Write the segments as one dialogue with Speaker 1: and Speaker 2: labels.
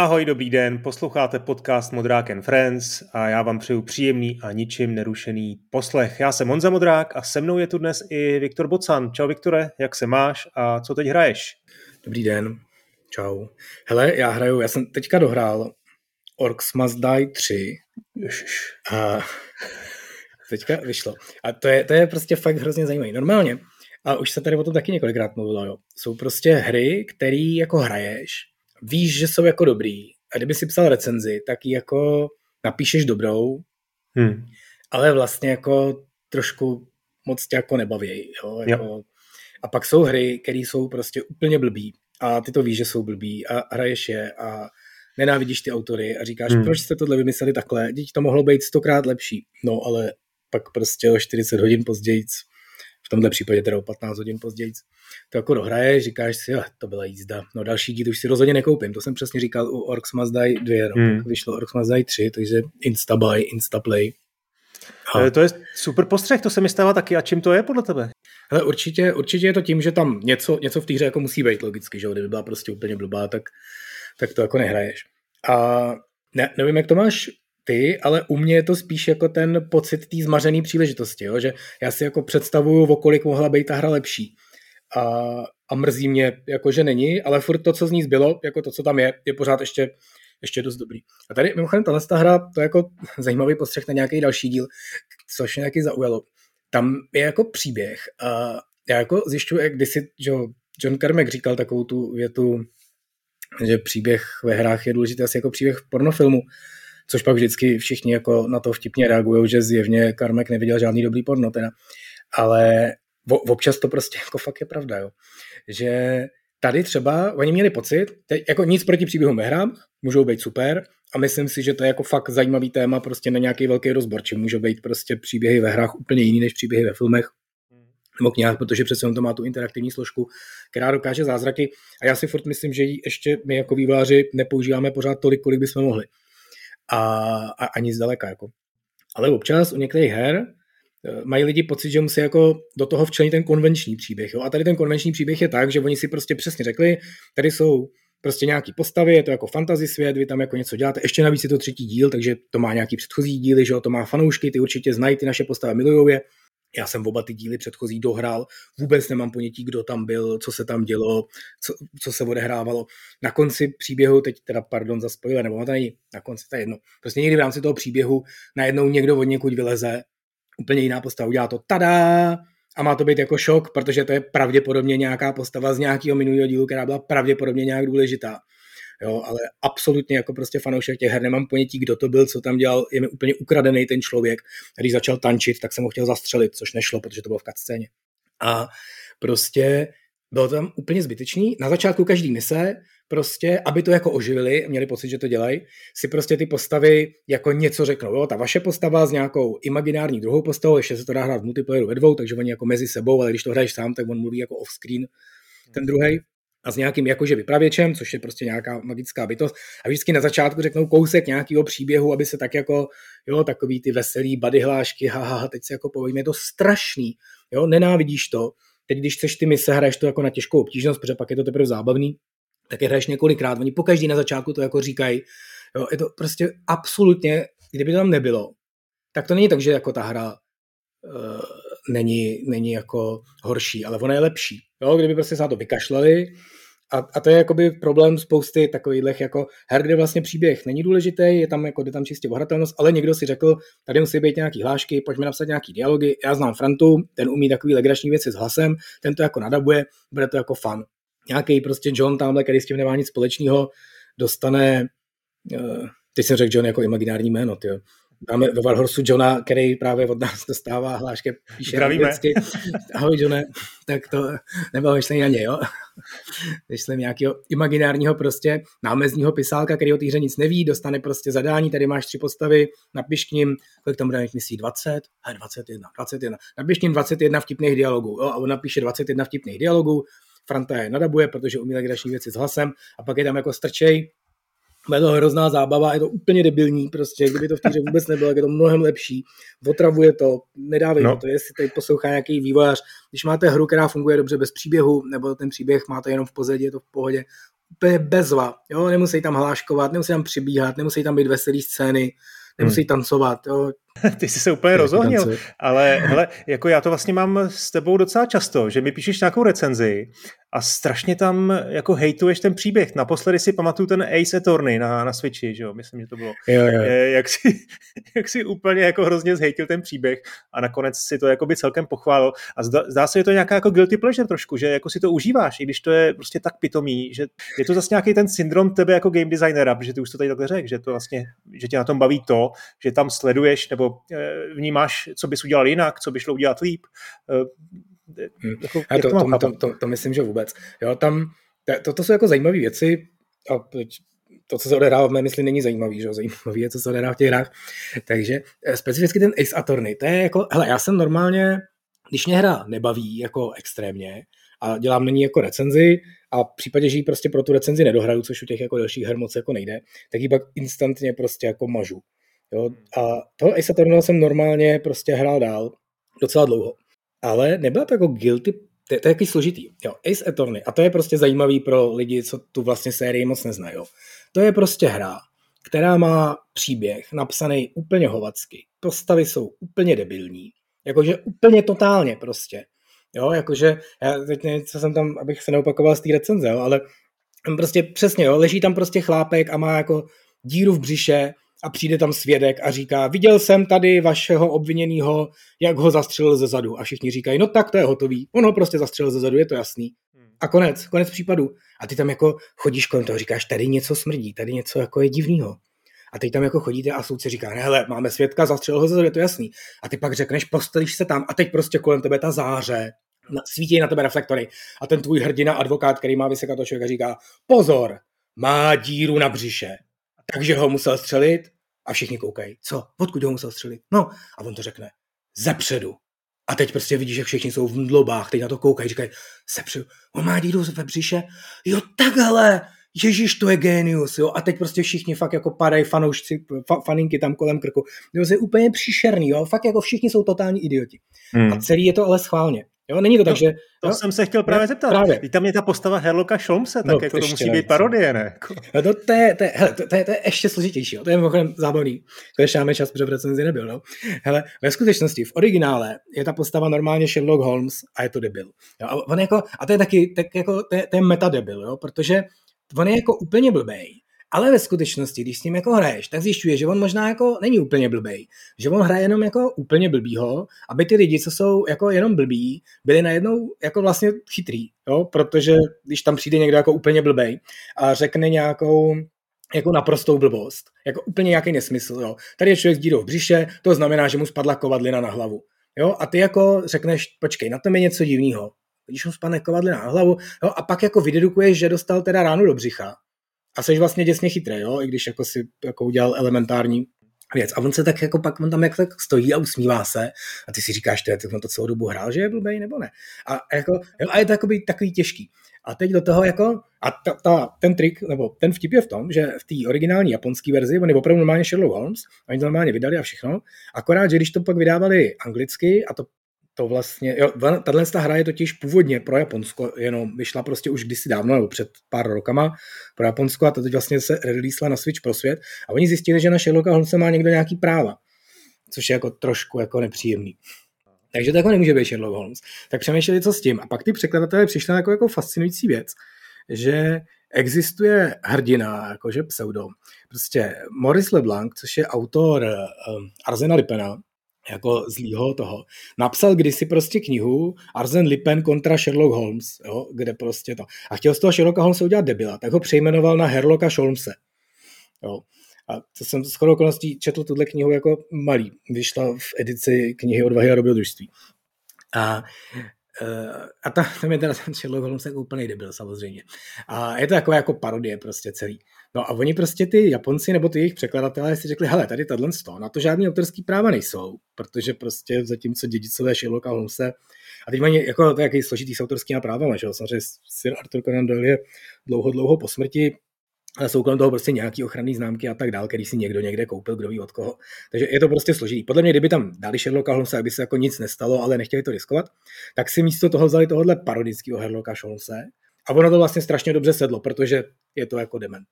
Speaker 1: Ahoj, dobrý den, posloucháte podcast Modrák and Friends a já vám přeju příjemný a ničím nerušený poslech. Já jsem Honza Modrák a se mnou je tu dnes i Viktor Bocan. Čau Viktore, jak se máš a co teď hraješ?
Speaker 2: Dobrý den, čau. Hele, já hraju, já jsem teďka dohrál Orcs Must Die 3
Speaker 1: Ježiš.
Speaker 2: a teďka vyšlo. A to je, to je prostě fakt hrozně zajímavé. Normálně, a už se tady o tom taky několikrát mluvilo, jo. Jsou prostě hry, které jako hraješ, víš, že jsou jako dobrý. A kdyby si psal recenzi, tak ji jako napíšeš dobrou,
Speaker 1: Hmm.
Speaker 2: ale vlastně jako trošku moc tě jako nebaví. Jo? Jako,
Speaker 1: Jo.
Speaker 2: A pak jsou hry, které jsou prostě úplně blbý a ty to víš, že jsou blbý a hraješ je a nenávidíš ty autory a říkáš,
Speaker 1: Hmm.
Speaker 2: proč jste tohle vymysleli takhle, teď to mohlo být stokrát lepší. No ale pak prostě o 40 hodin později, v tomhle případě teda o 15 hodin později, to jako dohraješ, říkáš si, jo, to byla jízda. No další díl už si rozhodně nekoupím, to jsem přesně říkal u Orcs Must Die 2, no,
Speaker 1: Hmm.
Speaker 2: vyšlo Orcs Must Die 3, takže Instabuy, Instaplay. A-
Speaker 1: Eh, To je super postřeh, to se mi stává taky. A čím to je podle tebe?
Speaker 2: Hele, určitě, určitě je to tím, že tam něco, něco v té hře jako musí být logicky, že kdyby byla prostě úplně blbá, tak, tak to jako nehraješ. A ne, nevím, jak to máš ty, ale u mě je to spíš jako ten pocit té zmařené příležitosti, jo? že já si jako představuju, o kolik mohla být ta hra lepší. A, a mrzí mě, jako že není, ale furt to, co z ní zbylo, jako to, co tam je, je pořád ještě, ještě dost dobrý. A tady mimochodem tahle ta hra, to je jako zajímavý postřeh na nějaký další díl, což mě nějaký zaujalo tam je jako příběh a já jako zjišťuji, jak kdysi že jo, John Carmack říkal takovou tu větu, že příběh ve hrách je důležitý asi jako příběh v pornofilmu, což pak vždycky všichni jako na to vtipně reagují, že zjevně Carmack neviděl žádný dobrý porno teda. Ale občas to prostě jako fakt je pravda, jo. Že tady třeba, oni měli pocit, teď jako nic proti příběhům ve hrách, můžou být super, a myslím si, že to je jako fakt zajímavý téma prostě na nějaký velký rozbor, či může být prostě příběhy ve hrách úplně jiný než příběhy ve filmech nebo nějak, protože přece jenom to má tu interaktivní složku, která dokáže zázraky a já si furt myslím, že ji ještě my jako výváři nepoužíváme pořád tolik, kolik bychom mohli. A, a ani zdaleka. Jako. Ale občas u některých her eh, mají lidi pocit, že musí jako do toho včlenit ten konvenční příběh. Jo? A tady ten konvenční příběh je tak, že oni si prostě přesně řekli, tady jsou prostě nějaký postavy, je to jako fantasy svět, vy tam jako něco děláte, ještě navíc je to třetí díl, takže to má nějaký předchozí díly, že jo, to má fanoušky, ty určitě znají ty naše postavy, milujou je. Já jsem oba ty díly předchozí dohrál, vůbec nemám ponětí, kdo tam byl, co se tam dělo, co, co se odehrávalo. Na konci příběhu, teď teda pardon za spoiler, nebo není na konci, to je jedno. Prostě někdy v rámci toho příběhu najednou někdo od někud vyleze, úplně jiná postava, udělá to tada a má to být jako šok, protože to je pravděpodobně nějaká postava z nějakého minulého dílu, která byla pravděpodobně nějak důležitá. Jo, ale absolutně jako prostě fanoušek těch her nemám ponětí, kdo to byl, co tam dělal, je mi úplně ukradený ten člověk. Když začal tančit, tak jsem ho chtěl zastřelit, což nešlo, protože to bylo v cutscéně. A prostě bylo to tam úplně zbytečný. Na začátku každý mise, prostě, aby to jako oživili, měli pocit, že to dělají, si prostě ty postavy jako něco řeknou. Jo, ta vaše postava s nějakou imaginární druhou postavou, ještě se to dá hrát v multiplayeru ve dvou, takže oni jako mezi sebou, ale když to hraješ sám, tak on mluví jako off-screen ten druhý a s nějakým jakože vypravěčem, což je prostě nějaká magická bytost. A vždycky na začátku řeknou kousek nějakého příběhu, aby se tak jako, jo, takový ty veselý bady hlášky, haha, teď se jako povíme, je to strašný, jo, nenávidíš to. Teď, když chceš ty mise, hraješ to jako na těžkou obtížnost, protože pak je to teprve zábavný, tak je hraješ několikrát, oni po každý na začátku to jako říkají, jo, je to prostě absolutně, kdyby to tam nebylo, tak to není tak, že jako ta hra uh, není, není jako horší, ale ona je lepší. Jo, kdyby prostě se na to vykašlali, a, a to je jakoby problém spousty takových jako her, kde vlastně příběh není důležitý, je tam jako, jde tam čistě ohratelnost, ale někdo si řekl, tady musí být nějaký hlášky, pojďme napsat nějaký dialogy. Já znám Frantu, ten umí takový legrační věci s hlasem, ten to jako nadabuje, bude to jako fun. Nějaký prostě John tamhle, který s tím nemá nic společného, dostane, uh, teď jsem řekl John jako imaginární jméno, tyjo. Máme ve Valhorsu Johna, který právě od nás dostává hlášky, píše
Speaker 1: Zdravíme.
Speaker 2: anglicky. Ahoj Johne, tak to nebylo myšlení na něj, jo? Myslím nějakého imaginárního prostě námezního pisálka, který o té hře nic neví, dostane prostě zadání, tady máš tři postavy, napiš k ním, kolik tam bude mít misí, 20? He, 21, 21. Napiš k ním 21 vtipných dialogů, jo? a on napíše 21 vtipných dialogů, Franta je nadabuje, protože umí legrační věci s hlasem a pak je tam jako strčej, je to hrozná zábava, je to úplně debilní, prostě, kdyby to v té hře vůbec nebylo, tak je to mnohem lepší, otravuje to, nedávej
Speaker 1: No.
Speaker 2: to, jestli tady poslouchá nějaký vývojář, když máte hru, která funguje dobře bez příběhu, nebo ten příběh máte jenom v pozadí, je to v pohodě, bezva, jo, nemusí tam hláškovat, nemusí tam přibíhat, nemusí tam být veselý scény, nemusí hmm. tancovat, jo.
Speaker 1: Ty jsi se úplně rozohnil, ale hele, jako já to vlastně mám s tebou docela často, že mi píšeš nějakou recenzi a strašně tam jako hejtuješ ten příběh. Naposledy si pamatuju ten Ace Attorney na, na Switchi, že jo, myslím, že to bylo.
Speaker 2: Jo, jo.
Speaker 1: Jak, si, jak si úplně jako hrozně zhejtil ten příběh a nakonec si to jako by celkem pochválil. A zdá, zdá se, že to je nějaká jako guilty pleasure trošku, že jako si to užíváš, i když to je prostě tak pitomý, že je to zase nějaký ten syndrom tebe jako game designera, protože ty už to tady takhle řekl, že to vlastně, že tě na tom baví to, že tam sleduješ nebo eh, vnímáš, co bys udělal jinak, co by šlo udělat líp eh,
Speaker 2: Hmm. Jako, to, to, to, to, to, to myslím, že vůbec. Jo, tam, to, to jsou jako zajímavé věci a to, co se odehrává v mé mysli, není zajímavý, že zajímavý je, co se odehrává v těch hrách. Takže eh, specificky ten Ace Attorney, to je jako, hele, já jsem normálně, když mě hra nebaví jako extrémně a dělám na ní jako recenzi a v případě, že ji prostě pro tu recenzi nedohraju, což u těch jako dalších her moc jako nejde, tak ji pak instantně prostě jako mažu. Jo? A toho Ace Attorney jsem normálně prostě hrál dál docela dlouho ale nebyla to jako guilty, to je, to je jaký složitý. Jo, Ace Attorney, a to je prostě zajímavý pro lidi, co tu vlastně sérii moc neznají. To je prostě hra, která má příběh napsaný úplně hovacky. Postavy jsou úplně debilní. Jakože úplně totálně prostě. Jo, jakože, já teď nevím, co jsem tam, abych se neopakoval z té recenze, jo, ale prostě přesně, jo, leží tam prostě chlápek a má jako díru v břiše, a přijde tam svědek a říká, viděl jsem tady vašeho obviněného, jak ho zastřelil ze zadu. A všichni říkají, no tak to je hotový. On ho prostě zastřelil ze zadu, je to jasný. A konec, konec případu. A ty tam jako chodíš kolem toho, říkáš, tady něco smrdí, tady něco jako je divného. A teď tam jako chodíte a soudce říká, ne, hele, máme svědka, zastřelil ho ze zadu, je to jasný. A ty pak řekneš, postelíš se tam a teď prostě kolem tebe ta záře, svítí na tebe reflektory. A ten tvůj hrdina, advokát, který má vysekat toho člověka, říká, pozor, má díru na břiše takže ho musel střelit a všichni koukají. Co? Odkud ho musel střelit? No, a on to řekne. Zepředu. A teď prostě vidíš, jak všichni jsou v mdlobách, teď na to koukají, říkají, zepředu. On má díru ve břiše. Jo, takhle. Ježíš, to je genius, jo. A teď prostě všichni fakt jako padají fanoušci, fa, faninky tam kolem krku. To je úplně příšerný, jo. Fakt jako všichni jsou totální idioti. Hmm. A celý je to ale schválně. Jo, není to tak, že...
Speaker 1: To jo? jsem se chtěl právě zeptat. Právě. Tam je ta postava Herloka Sholmese, tak no, jako to, to musí být parodie, ne?
Speaker 2: No to, to, je, to, je, hele, to, to, je, to je ještě složitější, jo. to je mimochodem zábavný. To ještě máme čas, protože v recenzi nebyl. No. Hele, ve skutečnosti, v originále je ta postava normálně Sherlock Holmes a je to debil. Jo. A, on jako, a to je taky, tak jako, to je, to je meta debil, jo, protože on je jako úplně blbej ale ve skutečnosti, když s ním jako hraješ, tak zjišťuješ, že on možná jako není úplně blbý, že on hraje jenom jako úplně blbýho, aby ty lidi, co jsou jako jenom blbí, byli najednou jako vlastně chytrý, jo? protože když tam přijde někdo jako úplně blbej a řekne nějakou jako naprostou blbost, jako úplně nějaký nesmysl, jo. Tady je člověk s dírou v břiše, to znamená, že mu spadla kovadlina na hlavu. Jo, a ty jako řekneš, počkej, na tom je něco divného. Když mu spadne kovadlina na hlavu, jo, a pak jako vydedukuješ, že dostal teda ránu do břicha, a jsi vlastně děsně chytrý, jo? i když jako si jako udělal elementární věc. A on se tak jako pak, on tam jak tak stojí a usmívá se a ty si říkáš, že on to celou dobu hrál, že je blbej nebo ne. A, jako, jo, a je to jako takový těžký. A teď do toho jako, a ta, ta, ten trik, nebo ten vtip je v tom, že v té originální japonské verzi, on je opravdu normálně Sherlock Holmes, oni to normálně vydali a všechno, akorát, že když to pak vydávali anglicky a to to vlastně, jo, tahle hra je totiž původně pro Japonsko, jenom vyšla prostě už kdysi dávno, nebo před pár rokama pro Japonsko a to teď vlastně se releasela na Switch pro svět a oni zjistili, že na Sherlocka Holmesa má někdo nějaký práva, což je jako trošku jako nepříjemný. Takže to jako nemůže být Sherlock Holmes. Tak přemýšleli, co s tím. A pak ty překladatelé přišli na jako, jako fascinující věc, že existuje hrdina, jakože pseudo. Prostě Maurice LeBlanc, což je autor um, Arzena Lipena, jako zlýho toho. Napsal kdysi prostě knihu Arzen Lipin kontra Sherlock Holmes, jo, kde prostě to. A chtěl z toho Sherlocka Holmesa udělat debila, tak ho přejmenoval na Herlocka Holmese. Jo. A to jsem s okolností četl tuhle knihu jako malý. Vyšla v edici knihy Odvahy a dobrodružství. A Uh, a ta, tam je teda ten Sherlock Holmes jako úplný debil samozřejmě. A je to jako, jako parodie prostě celý. No a oni prostě ty Japonci nebo ty jejich překladatelé si řekli, hele, tady tohle sto, na to žádný autorský práva nejsou, protože prostě zatímco dědicové Sherlocka Holmese a teď mají jako to jaký složitý s autorskými právama, že jo? Samozřejmě Sir Arthur Conan Doyle je dlouho, dlouho po smrti, ale jsou kolem toho prostě nějaký ochranné známky a tak dál, který si někdo někde koupil, kdo ví od koho. Takže je to prostě složitý. Podle mě, kdyby tam dali Sherlocka Holmesa, aby se jako nic nestalo, ale nechtěli to riskovat, tak si místo toho vzali tohohle parodického Sherlocka Holmesa A ono to vlastně strašně dobře sedlo, protože je to jako dement.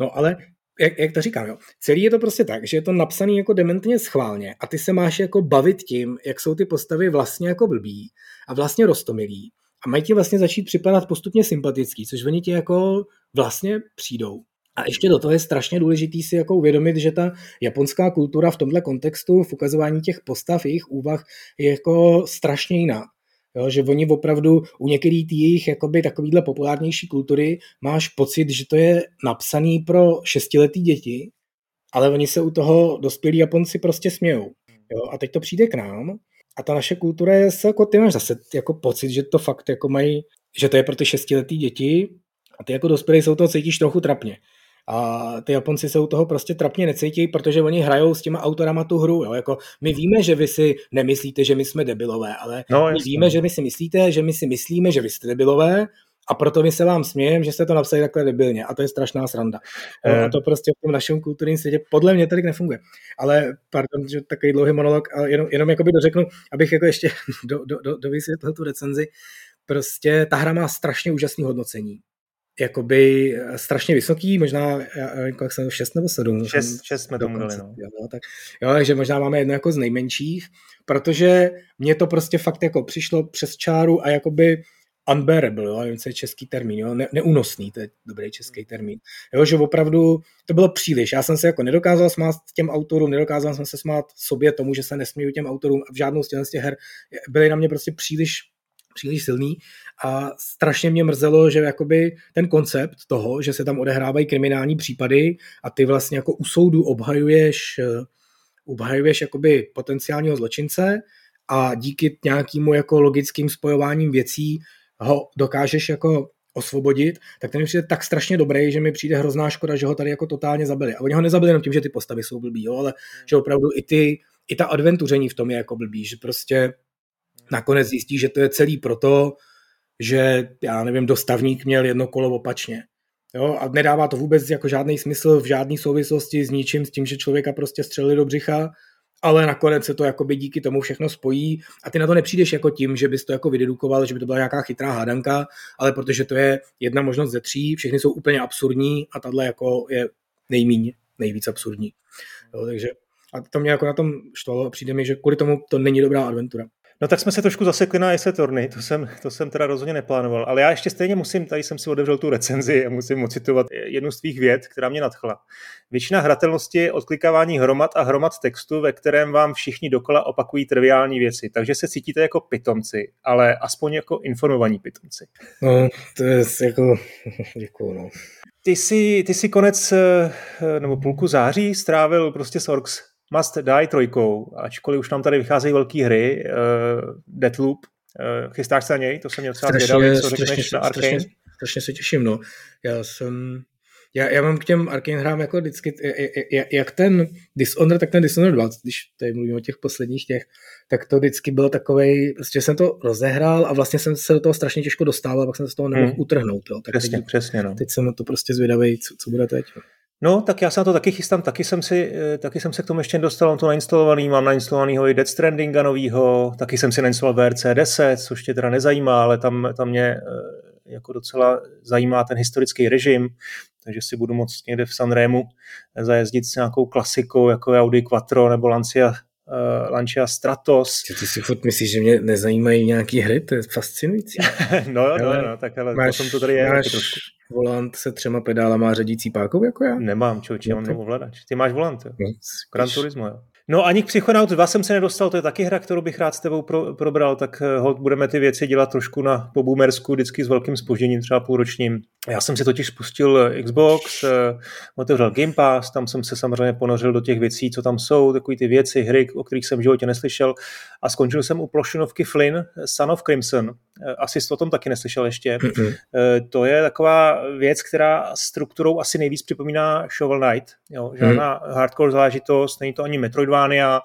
Speaker 2: No ale jak, jak to říkám, jo, celý je to prostě tak, že je to napsaný jako dementně schválně a ty se máš jako bavit tím, jak jsou ty postavy vlastně jako blbý a vlastně rostomilí a mají ti vlastně začít připadat postupně sympatický, což oni ti jako vlastně přijdou. A ještě do toho je strašně důležitý si jako uvědomit, že ta japonská kultura v tomhle kontextu, v ukazování těch postav, jejich úvah je jako strašně jiná. Jo, že oni opravdu u některých jejich jakoby takovýhle populárnější kultury máš pocit, že to je napsaný pro šestiletý děti, ale oni se u toho dospělí Japonci prostě smějou. Jo, a teď to přijde k nám a ta naše kultura je se jako, ty máš zase jako pocit, že to fakt jako mají, že to je pro ty šestiletý děti a ty jako dospělí se u toho cítíš trochu trapně. A ty Japonci se u toho prostě trapně necítí, protože oni hrajou s těma autorama tu hru. Jo? Jako my víme, že vy si nemyslíte, že my jsme debilové, ale no, my víme, že my si myslíte, že my si myslíme, že vy jste debilové a proto my se vám smějeme, že jste to napsali takhle debilně. A to je strašná sranda. Eh. A to prostě v tom našem kulturním světě podle mě tady nefunguje. Ale, pardon, že takový dlouhý monolog, ale jenom, jenom jakoby dořeknu, abych jako ještě do, do, do, dovysvětlil tu recenzi. Prostě ta hra má strašně úžasné hodnocení jakoby eh, strašně vysoký, možná, jak jsem 6 nebo 7.
Speaker 1: 6, 6 jsme tomu dali, no.
Speaker 2: Jo, tak, jo, takže možná máme jedno jako z nejmenších, protože mně to prostě fakt jako přišlo přes čáru a jakoby unbearable, jo, nevím, co je český termín, jo, ne, neúnosný, to je dobrý český termín, jo, že opravdu to bylo příliš, já jsem se jako nedokázal smát těm autorům, nedokázal jsem se smát sobě tomu, že se nesmíju těm autorům v žádnou z těch her, byly na mě prostě příliš příliš silný a strašně mě mrzelo, že jakoby ten koncept toho, že se tam odehrávají kriminální případy a ty vlastně jako u soudu obhajuješ, eh, obhajuješ jakoby potenciálního zločince a díky nějakému jako logickým spojováním věcí ho dokážeš jako osvobodit, tak ten mi přijde tak strašně dobrý, že mi přijde hrozná škoda, že ho tady jako totálně zabili. A oni ho nezabili jenom tím, že ty postavy jsou blbý, jo, ale že opravdu i ty, i ta adventuření v tom je jako blbý, že prostě nakonec zjistí, že to je celý proto, že, já nevím, dostavník měl jedno kolo opačně. Jo, a nedává to vůbec jako žádný smysl v žádné souvislosti s ničím, s tím, že člověka prostě střelili do břicha, ale nakonec se to jakoby díky tomu všechno spojí a ty na to nepřijdeš jako tím, že bys to jako vydedukoval, že by to byla nějaká chytrá hádanka, ale protože to je jedna možnost ze tří, všechny jsou úplně absurdní a tahle jako je nejmíň, nejvíc absurdní. Jo, takže a to mě jako na tom štvalo, přijde mi, že kvůli tomu to není dobrá adventura.
Speaker 1: No tak jsme se trošku zasekli na Ace Torny, to jsem, to jsem teda rozhodně neplánoval, ale já ještě stejně musím, tady jsem si otevřel tu recenzi a musím ocitovat jednu z tvých věd, která mě nadchla. Většina hratelnosti je odklikávání hromad a hromad textu, ve kterém vám všichni dokola opakují triviální věci, takže se cítíte jako pitomci, ale aspoň jako informovaní pitomci.
Speaker 2: No, to je jako, děkuju, no.
Speaker 1: Ty jsi, ty jsi konec eh, nebo půlku září strávil prostě s Orks Must Die trojkou, ačkoliv už nám tady vycházejí velké hry, uh, Deathloop, uh, chystáš se na něj? To jsem měl třeba zvědavý, co řekneš na Arkane?
Speaker 2: Strašně, strašně se těším, no. Já jsem, já, já mám k těm Arkane hrám jako vždycky, jak ten Dishonored, tak ten Dishonored 2, když tady mluvím o těch posledních těch, tak to vždycky bylo takovej, prostě jsem to rozehrál a vlastně jsem se do toho strašně těžko dostával, a pak jsem se z toho nemohl hmm. utrhnout. Jo. Tak
Speaker 1: přesně, teď, přesně, no.
Speaker 2: Teď jsem to prostě zvědavý, co, co bude teď. Jo.
Speaker 1: No, tak já se na to taky chystám, taky jsem, si, eh, taky jsem se k tomu ještě dostal, mám to nainstalovaný, mám nainstalovanýho i Dead Strandinga novýho, taky jsem si nainstaloval VRC 10, což tě teda nezajímá, ale tam, tam mě eh, jako docela zajímá ten historický režim, takže si budu moct někde v Sanremu zajezdit s nějakou klasikou, jako Audi Quattro nebo Lancia, uh, Lancia Stratos.
Speaker 2: Ty, ty si furt myslíš, že mě nezajímají nějaký hry? To je fascinující.
Speaker 1: no, no, no, tak ale máš, potom to tady je máš, trošku
Speaker 2: volant se třema pedálama a řadící pákou jako já?
Speaker 1: Nemám, člověče, já mám no, ovladač. Ty máš volant, jo? No, Gran Turismo, jo. No ani k Psychonaut 2 jsem se nedostal, to je taky hra, kterou bych rád s tebou pro, probral, tak eh, hold, budeme ty věci dělat trošku na poboomersku, vždycky s velkým spožděním, třeba půlročním. Já jsem si totiž spustil eh, Xbox, eh, otevřel Game Pass, tam jsem se samozřejmě ponořil do těch věcí, co tam jsou, takové ty věci, hry, o kterých jsem v životě neslyšel a skončil jsem u plošinovky Flynn, Son of Crimson. Asi jsi o tom taky neslyšel ještě. Mm-hmm. To je taková věc, která strukturou asi nejvíc připomíná Shovel Knight. Jo, žádná mm-hmm. hardcore záležitost, není to ani Metroidvania,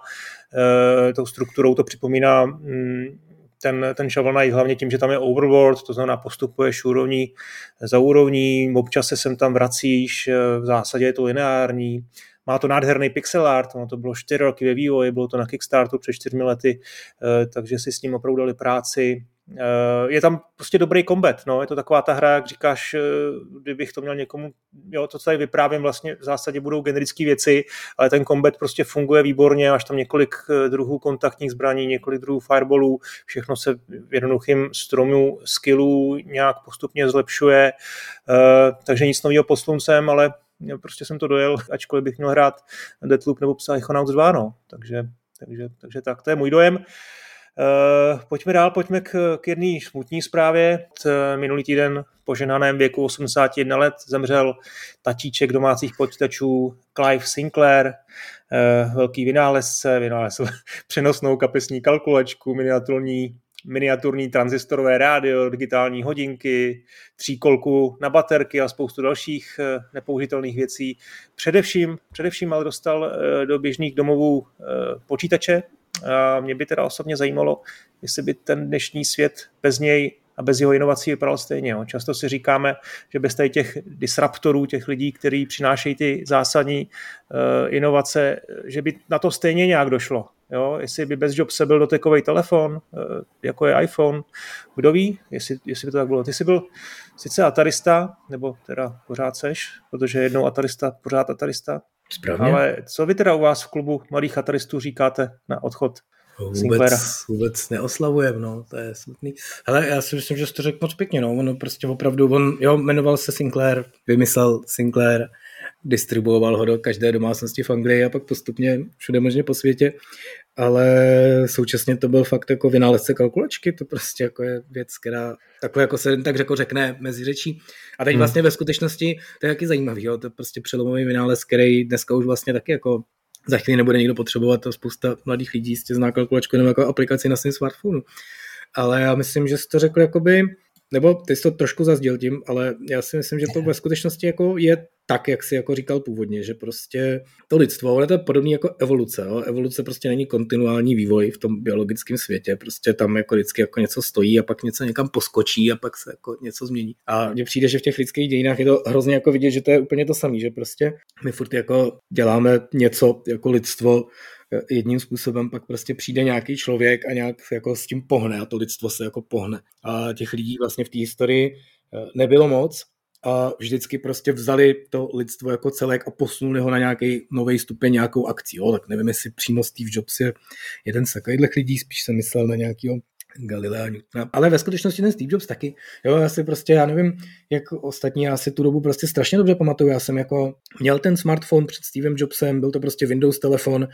Speaker 1: tou strukturou to připomíná mm, ten, ten Shovel Knight hlavně tím, že tam je overworld, to znamená postupuješ úrovní za úrovní, občas se sem tam vracíš, eh, v zásadě je to lineární, má to nádherný pixel art, no to bylo čtyři roky ve vývoji, bylo to na Kickstarteru před čtyřmi lety, eh, takže si s ním opravdu dali práci. Je tam prostě dobrý kombat, no, je to taková ta hra, jak říkáš, kdybych to měl někomu, jo, to, co tady vyprávím, vlastně v zásadě budou generické věci, ale ten kombat prostě funguje výborně, máš tam několik druhů kontaktních zbraní, několik druhů fireballů, všechno se v jednoduchým stromu skillů nějak postupně zlepšuje, takže nic nového pod sluncem, ale prostě jsem to dojel, ačkoliv bych měl hrát Deathloop nebo Psychonauts 2, no. Takže, takže, takže tak, to je můj dojem. Pojďme dál, pojďme k, k jedné smutní zprávě. Minulý týden v poženaném věku 81 let zemřel tatíček domácích počítačů Clive Sinclair, uh, velký vynálezce, vynálezl přenosnou kapesní kalkulačku, miniaturní miniaturní tranzistorové rádio, digitální hodinky, tříkolku na baterky a spoustu dalších eh, nepoužitelných věcí. Především, především ale dostal eh, do běžných domovů eh, počítače. Mě by teda osobně zajímalo, jestli by ten dnešní svět bez něj a bez jeho inovací vypadal stejně. Jo. Často si říkáme, že bez těch disruptorů, těch lidí, kteří přinášejí ty zásadní uh, inovace, že by na to stejně nějak došlo. Jo, jestli by bez Jobse byl dotekový telefon, uh, jako je iPhone, kdo ví, jestli, jestli by to tak bylo. Ty jsi byl sice atarista, nebo teda pořád seš, protože jednou atarista, pořád atarista.
Speaker 2: Správně.
Speaker 1: Ale co vy teda u vás v klubu mladých ataristů říkáte na odchod
Speaker 2: Vůbec, vůbec neoslavujem, no, to je smutný. Ale já si myslím, že jsi to řekl moc pěkně, no, ono prostě opravdu, on, jo, jmenoval se Sinclair, vymyslel Sinclair, distribuoval ho do každé domácnosti v Anglii a pak postupně všude možně po světě, ale současně to byl fakt jako vynálezce kalkulačky, to prostě jako je věc, která takhle jako se tak řekl řekne mezi řečí. A teď hmm. vlastně ve skutečnosti to je taky zajímavý, jo, to je prostě přelomový vynález, který dneska už vlastně taky jako za chvíli nebude nikdo potřebovat, to spousta mladých lidí jistě zná kalkulačku jenom jako aplikaci na svém smartphonu. Ale já myslím, že jsi to řekl jakoby nebo ty jsi to trošku zazděl tím, ale já si myslím, že to ve skutečnosti jako je tak, jak si jako říkal původně, že prostě to lidstvo, ale to je podobné jako evoluce. Jo? Evoluce prostě není kontinuální vývoj v tom biologickém světě, prostě tam jako vždycky jako něco stojí a pak něco někam poskočí a pak se jako něco změní. A mně přijde, že v těch lidských dějinách je to hrozně jako vidět, že to je úplně to samé, že prostě my furt jako děláme něco jako lidstvo, jedním způsobem pak prostě přijde nějaký člověk a nějak jako s tím pohne a to lidstvo se jako pohne. A těch lidí vlastně v té historii eh, nebylo moc a vždycky prostě vzali to lidstvo jako celek a posunuli ho na nějaký nový stupeň, nějakou akcí. Jo? Tak nevím, jestli přímo Steve Jobs je jeden z takových lidí, spíš jsem myslel na nějakého Galilea Newtona. Ale ve skutečnosti ten Steve Jobs taky. Jo, já si prostě, já nevím, jak ostatní, já si tu dobu prostě strašně dobře pamatuju. Já jsem jako měl ten smartphone před Stevem Jobsem, byl to prostě Windows telefon,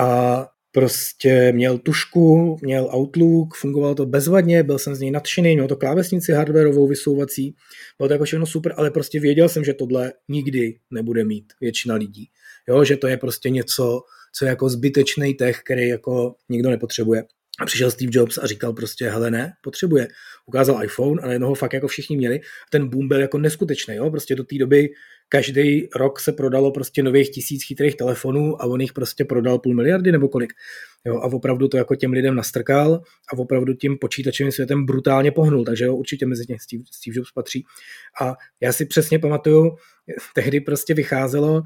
Speaker 2: a prostě měl tušku, měl Outlook, fungovalo to bezvadně, byl jsem z něj nadšený, měl to klávesnici hardwareovou vysouvací, bylo to jako všechno super, ale prostě věděl jsem, že tohle nikdy nebude mít většina lidí. Jo, že to je prostě něco, co je jako zbytečný tech, který jako nikdo nepotřebuje. A přišel Steve Jobs a říkal prostě, hele ne, potřebuje. Ukázal iPhone, ale jednoho fakt jako všichni měli. Ten boom byl jako neskutečný, jo? prostě do té doby každý rok se prodalo prostě nových tisíc chytrých telefonů a on jich prostě prodal půl miliardy nebo kolik. Jo, a opravdu to jako těm lidem nastrkal a opravdu tím počítačovým světem brutálně pohnul, takže jo, určitě mezi ně Steve, Steve Jobs patří. A já si přesně pamatuju, tehdy prostě vycházelo,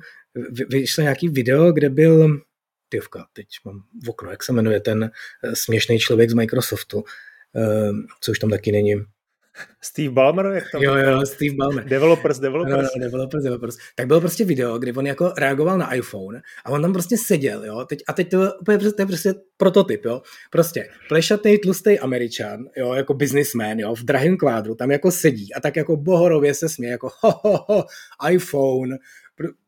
Speaker 2: vyšlo nějaký video, kde byl tyvka, teď mám v okno, jak se jmenuje ten eh, směšný člověk z Microsoftu, eh, co už tam taky není.
Speaker 1: Steve Ballmer? Jak
Speaker 2: tam jo, jo, Steve Ballmer.
Speaker 1: Developers, developers. No,
Speaker 2: no, developers, developers. Tak bylo prostě video, kdy on jako reagoval na iPhone a on tam prostě seděl, jo, teď, a teď to, je, to je prostě prototyp, jo, prostě plešatý, tlustý američan, jo, jako businessman, jo, v drahém kvádru, tam jako sedí a tak jako bohorově se směje, jako ho, ho, ho, iPhone,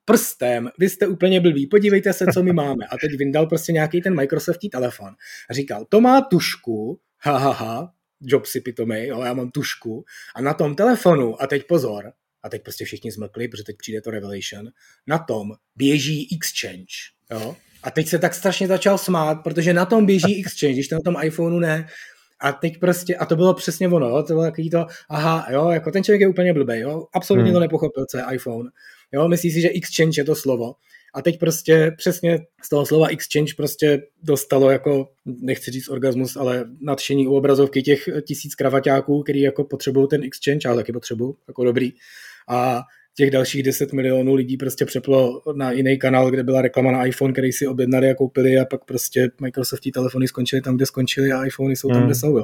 Speaker 2: prstem, vy jste úplně blbý, podívejte se, co my máme. A teď vyndal prostě nějaký ten Microsoftí telefon a říkal, to má tušku, ha, ha, ha, Jobsy pitomej, jo, já mám tušku a na tom telefonu, a teď pozor, a teď prostě všichni zmlkli, protože teď přijde to Revelation, na tom běží Exchange, jo, a teď se tak strašně začal smát, protože na tom běží Exchange, když to na tom iPhoneu ne, a teď prostě, a to bylo přesně ono, jo, to bylo takový to, aha, jo, jako ten člověk je úplně blbý, jo, absolutně hmm. to nepochopil, co je iPhone, jo, myslí si, že Exchange je to slovo, a teď prostě přesně z toho slova exchange prostě dostalo jako, nechci říct orgasmus, ale nadšení u obrazovky těch tisíc kravaťáků, který jako potřebují ten exchange, ale taky potřebují, jako dobrý. A těch dalších 10 milionů lidí prostě přeplo na jiný kanál, kde byla reklama na iPhone, který si objednali a koupili a pak prostě Microsoftí telefony skončily tam, kde skončily a iPhony jsou tam, kde hmm. jsou.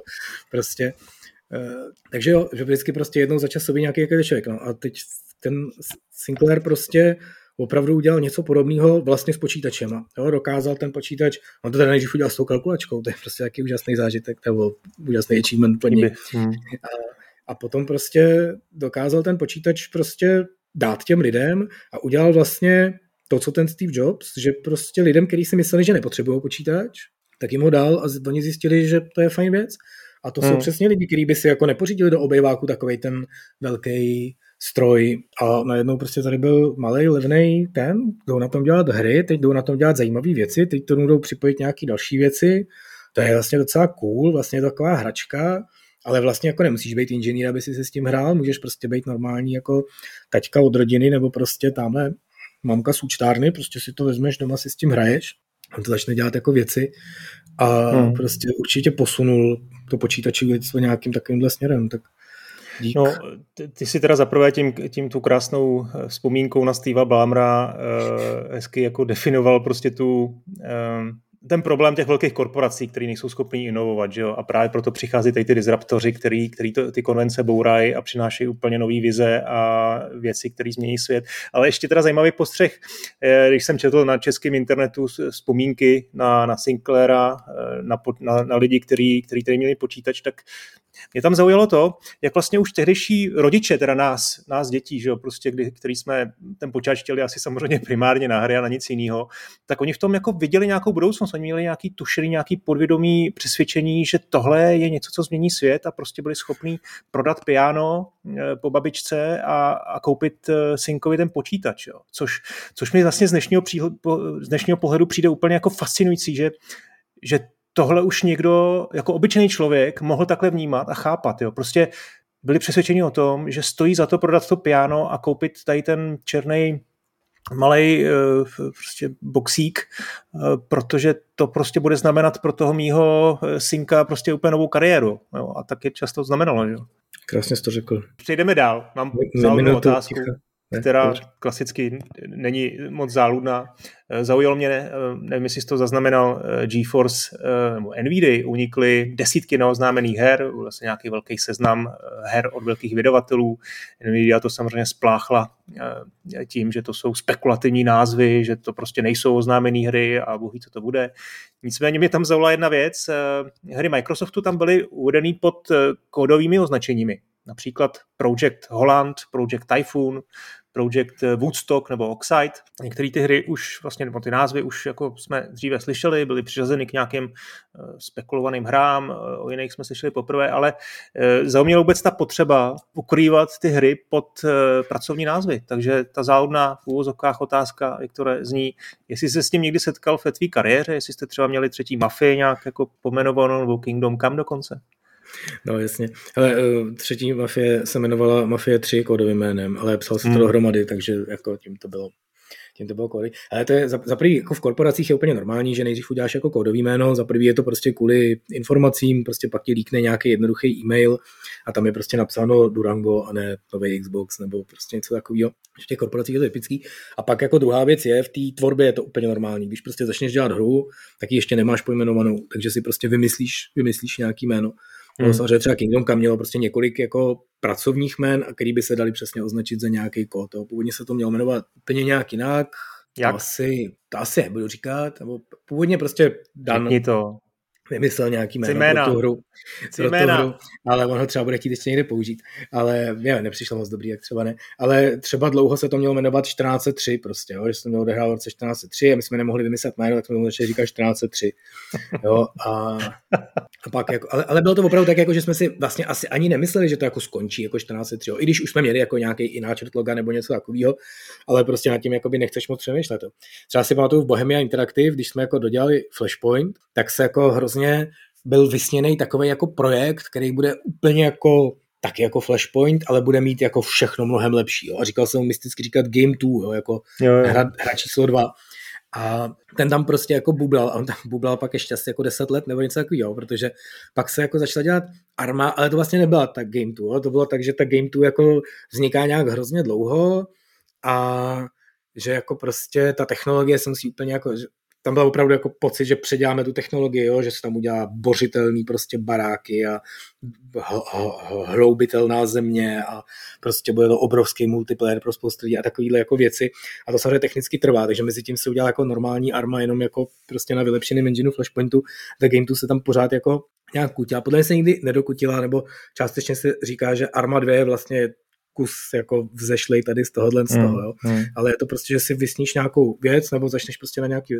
Speaker 2: Prostě. Eh, takže jo, že vždycky prostě jednou za čas sobě nějaký jaký člověk. No. A teď ten Sinclair prostě opravdu udělal něco podobného vlastně s počítačem. Jo, dokázal ten počítač, on to teda nejdřív udělal s tou kalkulačkou, to je prostě jaký úžasný zážitek, nebo úžasný achievement pro něj. Hmm. A, a potom prostě dokázal ten počítač prostě dát těm lidem a udělal vlastně to, co ten Steve Jobs, že prostě lidem, kteří si mysleli, že nepotřebují počítač, tak jim ho dal a oni zjistili, že to je fajn věc. A to hmm. jsou přesně lidi, kteří by si jako nepořídili do obejváku takový ten velký stroj a najednou prostě tady byl malý, levný ten, jdou na tom dělat hry, teď jdou na tom dělat zajímavé věci, teď to jdou připojit nějaké další věci, to je vlastně docela cool, vlastně je to taková hračka, ale vlastně jako nemusíš být inženýr, aby si se s tím hrál, můžeš prostě být normální jako taťka od rodiny nebo prostě tamhle mamka z účtárny, prostě si to vezmeš doma, si s tím hraješ, on to začne dělat jako věci a hmm. prostě určitě posunul to počítačové lidstvo nějakým takovýmhle směrem, tak Dík.
Speaker 1: No, ty, ty si teda zaprvé tím, tím tu krásnou eh, vzpomínkou na Steva Blámra uh, hezky jako definoval prostě tu, uh, ten problém těch velkých korporací, které nejsou schopní inovovat, že jo? a právě proto přichází tady ty disruptoři, který, který to, ty konvence bourají a přinášejí úplně nové vize a věci, které změní svět. Ale ještě teda zajímavý postřeh, eh, když jsem četl na českém internetu vzpomínky na, na Sinclaira, eh, na, na, na lidi, kteří měli počítač, tak mě tam zaujalo to, jak vlastně už tehdejší rodiče, teda nás, nás dětí, že jo, prostě, kdy, který jsme ten počítač chtěli asi samozřejmě primárně na hry a na nic jiného, tak oni v tom jako viděli nějakou budoucnost, oni měli nějaký tušili, nějaký podvědomí přesvědčení, že tohle je něco, co změní svět a prostě byli schopní prodat piano eh, po babičce a, a koupit eh, synkovi ten počítač, jo. Což, což mi vlastně z dnešního, příhled, z dnešního pohledu přijde úplně jako fascinující, že že tohle už někdo jako obyčejný člověk mohl takhle vnímat a chápat. Jo. Prostě byli přesvědčeni o tom, že stojí za to prodat to piano a koupit tady ten černý malý eh, prostě boxík, eh, protože to prostě bude znamenat pro toho mýho eh, synka prostě úplně novou kariéru. Jo. A tak je často znamenalo. Že?
Speaker 2: Krásně jsi to řekl.
Speaker 1: Přejdeme dál. Mám záležitou otázku. Ticha která klasicky není moc záludná. Eh, zaujalo mě, eh, nevím, jestli jsi to zaznamenal, eh, GeForce nebo NVIDIA unikly desítky neoznámených her, vlastně nějaký velký seznam her od velkých vydavatelů. NVIDIA to samozřejmě spláchla tím, že to jsou spekulativní názvy, že to prostě nejsou oznámené hry a ví, co to bude. Nicméně mě tam zaujala jedna věc. Hry Microsoftu tam byly uvedeny pod kódovými označeními. Například Project Holland, Project Typhoon, Project Woodstock nebo Oxide. Některé ty hry už, vlastně, nebo ty názvy už jako jsme dříve slyšeli, byly přiřazeny k nějakým eh, spekulovaným hrám, eh, o jiných jsme slyšeli poprvé, ale eh, zauměla vůbec ta potřeba ukrývat ty hry pod pracovní názvy. Takže ta záhodná v úvozovkách otázka, Viktore, zní, jestli se s tím někdy setkal v tvé kariéře, jestli jste třeba měli třetí mafii nějak jako pomenovanou, nebo Kingdom Come dokonce?
Speaker 2: No jasně. Ale uh, třetí mafie se jmenovala Mafie 3 kódovým jménem, ale psal se to hmm. dohromady, takže jako tím to bylo tím to bylo kódy. Ale to je za, za prvý, jako v korporacích je úplně normální, že nejdřív uděláš jako kódový jméno, za prvý je to prostě kvůli informacím, prostě pak ti líkne nějaký jednoduchý e-mail a tam je prostě napsáno Durango a ne nový Xbox nebo prostě něco takového. V těch korporacích je to typický. A pak jako druhá věc je, v té tvorbě je to úplně normální. Když prostě začneš dělat hru, tak ji ještě nemáš pojmenovanou, takže si prostě vymyslíš, vymyslíš nějaký jméno. Hmm. No, samozřejmě třeba Kingdom Come mělo prostě několik jako pracovních jmen, a který by se dali přesně označit za nějaký kód. Původně se to mělo jmenovat úplně nějak jinak. Jak? To asi, to asi nebudu říkat. Nebo původně prostě Dan,
Speaker 1: to
Speaker 2: vymyslel nějaký jméno Cimena. pro tu hru. Pro tu hru ale on ho třeba bude chtít ještě někde použít. Ale mě nepřišlo moc dobrý, jak třeba ne. Ale třeba dlouho se to mělo jmenovat 1403 prostě, jo, že se to mělo odehrát v roce 1403 a my jsme nemohli vymyslet jméno, tak jsme to začali říkat 1403. Jo, a, a pak jako, ale, ale, bylo to opravdu tak, jako, že jsme si vlastně asi ani nemysleli, že to jako skončí jako 1403, jo. i když už jsme měli jako nějaký ináčert loga nebo něco takového, ale prostě nad tím jako by nechceš moc přemýšlet. Jo. Třeba si pamatuju v Bohemia Interactive, když jsme jako dodělali Flashpoint, tak se jako hrozně byl vysněný takový jako projekt, který bude úplně jako taky jako Flashpoint, ale bude mít jako všechno mnohem lepší. Jo. A říkal jsem mu mysticky říkat Game 2, jo, jako jo, jo. Hra, hra číslo 2. A ten tam prostě jako bublal, a on tam bublal pak ještě asi jako 10 let nebo něco takového, protože pak se jako začala dělat arma, ale to vlastně nebyla ta Game 2, jo. to bylo tak, že ta Game 2 jako vzniká nějak hrozně dlouho, a že jako prostě ta technologie se musí úplně jako, tam byl opravdu jako pocit, že předěláme tu technologii, jo, že se tam udělá bořitelný prostě baráky a hloubitelná země a prostě bude to obrovský multiplayer pro spoustu lidí a takovýhle jako věci. A to samozřejmě technicky trvá, takže mezi tím se udělá jako normální arma jenom jako prostě na vylepšeném engineu Flashpointu. The Game tu se tam pořád jako nějak kutila. Podle mě se nikdy nedokutila, nebo částečně se říká, že Arma 2 je vlastně kus jako vzešlej tady z tohohle z toho, mm, jo. Mm. Ale je to prostě, že si vysníš nějakou věc nebo začneš prostě na nějaký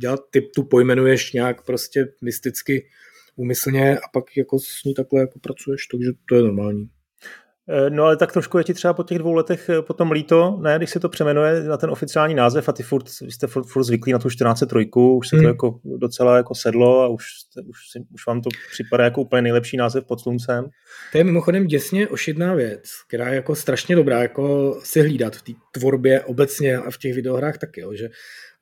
Speaker 2: dělat, ty tu pojmenuješ nějak prostě mysticky, úmyslně a pak jako s ní takhle jako pracuješ, takže to je normální.
Speaker 1: Eh, no ale tak trošku je ti třeba po těch dvou letech eh, potom líto, ne, když se to přemenuje na ten oficiální název a ty furt, jste furt, furt zvyklí na tu 1403, už se hmm. to jako docela jako sedlo a už, už, už vám to připadá jako úplně nejlepší název pod sluncem.
Speaker 2: To je mimochodem děsně ošidná věc, která je jako strašně dobrá jako si hlídat v té tvorbě obecně a v těch videohrách taky, jo, že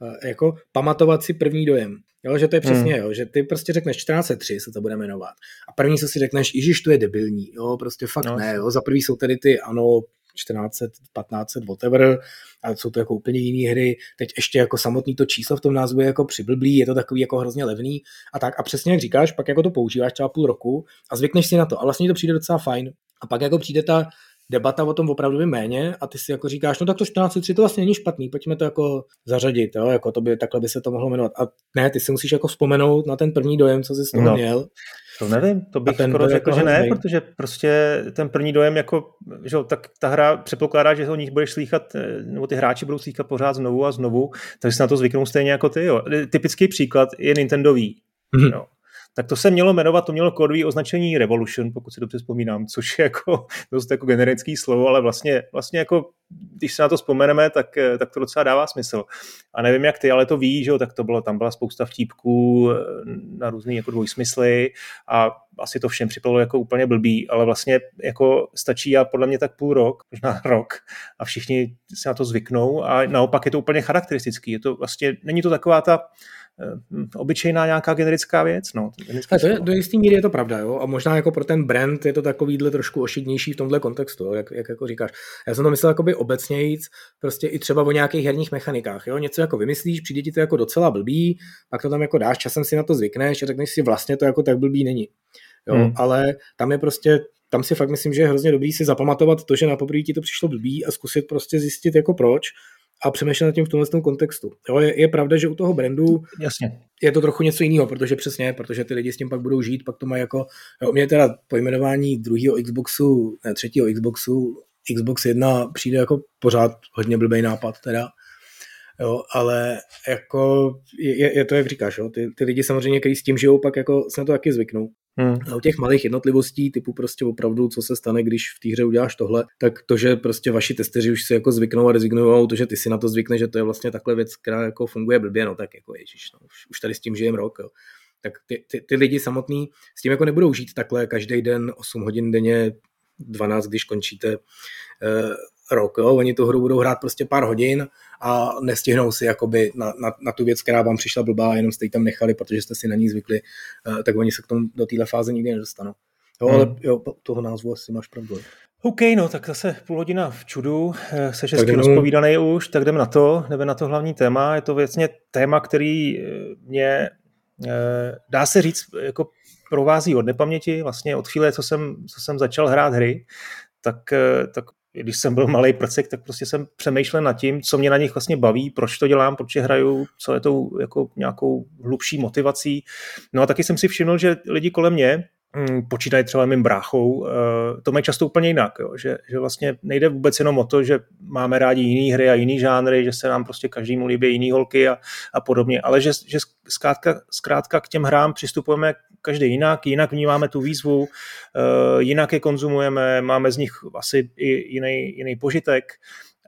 Speaker 2: Eh, jako pamatovat si první dojem. Jo, že to je přesně, hmm. jo, že ty prostě řekneš 1403 se to bude jmenovat. A první, co si řekneš, Ježíš, to je debilní, jo, prostě fakt no. ne, jo. Za prvý jsou tady ty, ano, 1400, 1500, whatever, a jsou to jako úplně jiné hry. Teď ještě jako samotný to číslo v tom názvu je jako přiblblý, je to takový jako hrozně levný a tak. A přesně jak říkáš, pak jako to používáš třeba půl roku a zvykneš si na to. A vlastně to přijde docela fajn. A pak jako přijde ta debata o tom opravdu méně a ty si jako říkáš, no tak to 14.3 to vlastně není špatný, pojďme to jako zařadit, jo, jako to by, takhle by se to mohlo jmenovat. A ne, ty si musíš jako vzpomenout na ten první dojem, co jsi z toho no. měl.
Speaker 1: To nevím, to bych skoro řekl, jako že ne, protože prostě ten první dojem, jako, že tak ta hra předpokládá, že o nich budeš slýchat, eh, nebo ty hráči budou slýchat pořád znovu a znovu, takže se na to zvyknou stejně jako ty. Jo. Typický příklad je Nintendo Wii. Mm-hmm. Jo tak to se mělo jmenovat, to mělo kódové označení Revolution, pokud si dobře vzpomínám, což je jako dost jako generický slovo, ale vlastně, vlastně jako, když se na to vzpomeneme, tak, eh, tak to docela dává smysl. A nevím jak ty, ale to ví, že jo, tak to bylo, tam byla spousta vtípků eh, na různé jako dvojsmysly a asi to všem připadalo jako úplně blbý, ale vlastně jako stačí a podle mě tak půl rok, možná rok a všichni se na to zvyknou a naopak je to úplně charakteristický. Je to vlastně, není to taková ta obyčejná nějaká generická věc. No,
Speaker 2: a to je, do jistý míry je to pravda, jo? a možná jako pro ten brand je to takovýhle trošku ošidnější v tomhle kontextu, jo? Jak, jak jako říkáš. Já jsem to myslel jakoby obecnějíc, prostě i třeba o nějakých herních mechanikách, jo? něco jako vymyslíš, přijde ti to jako docela blbý, pak to tam jako dáš, časem si na to zvykneš a řekneš si vlastně to jako tak blbý není. Jo? Hmm. Ale tam je prostě tam si fakt myslím, že je hrozně dobrý si zapamatovat to, že na poprvé ti to přišlo blbý a zkusit prostě zjistit jako proč a přemýšlet nad tím v tomhle tom kontextu. Jo, je, je, pravda, že u toho brandu
Speaker 1: Jasně.
Speaker 2: je to trochu něco jiného, protože přesně, protože ty lidi s tím pak budou žít, pak to mají jako, jo, mě teda pojmenování druhého Xboxu, ne, třetího Xboxu, Xbox 1 přijde jako pořád hodně blbý nápad teda, jo, ale jako je, je to, jak říkáš, jo, ty, ty lidi samozřejmě, kteří s tím žijou, pak jako se na to taky zvyknou. Hmm. A u těch malých jednotlivostí, typu prostě opravdu, co se stane, když v té hře uděláš tohle, tak to, že prostě vaši testeři už si jako zvyknou a rezignují, to, že ty si na to zvykne, že to je vlastně takhle věc, která jako funguje blbě, no tak jako ježiš, no, už, už tady s tím žijem rok, jo. Tak ty, ty, ty, lidi samotný s tím jako nebudou žít takhle každý den 8 hodin denně, 12, když končíte eh, rok. Jo? Oni tu hru budou hrát prostě pár hodin a nestihnou si jakoby na, na, na tu věc, která vám přišla blbá, jenom jste ji tam nechali, protože jste si na ní zvykli, uh, tak oni se k tomu do téhle fáze nikdy nedostanou. Jo, hmm. ale jo, toho názvu asi máš pravdu.
Speaker 1: OK, no tak zase půl hodina v čudu, eh, se hezky rozpovídaný už, tak jdeme na to, jdeme na to hlavní téma. Je to věcně téma, který eh, mě, dá se říct, jako provází od nepaměti, vlastně od chvíle, co jsem, co jsem začal hrát hry, tak, tak když jsem byl malý prcek, tak prostě jsem přemýšlel nad tím, co mě na nich vlastně baví, proč to dělám, proč je hraju, co je tou jako nějakou hlubší motivací. No a taky jsem si všiml, že lidi kolem mě, počítají třeba mým bráchou, eh, to mají často úplně jinak, jo? Že, že vlastně nejde vůbec jenom o to, že máme rádi jiné hry a jiný žánry, že se nám prostě každému líbí jiný holky a, a podobně, ale že, že zkrátka, zkrátka k těm hrám přistupujeme každý jinak, jinak vnímáme tu výzvu, eh, jinak je konzumujeme, máme z nich asi i jiný, jiný požitek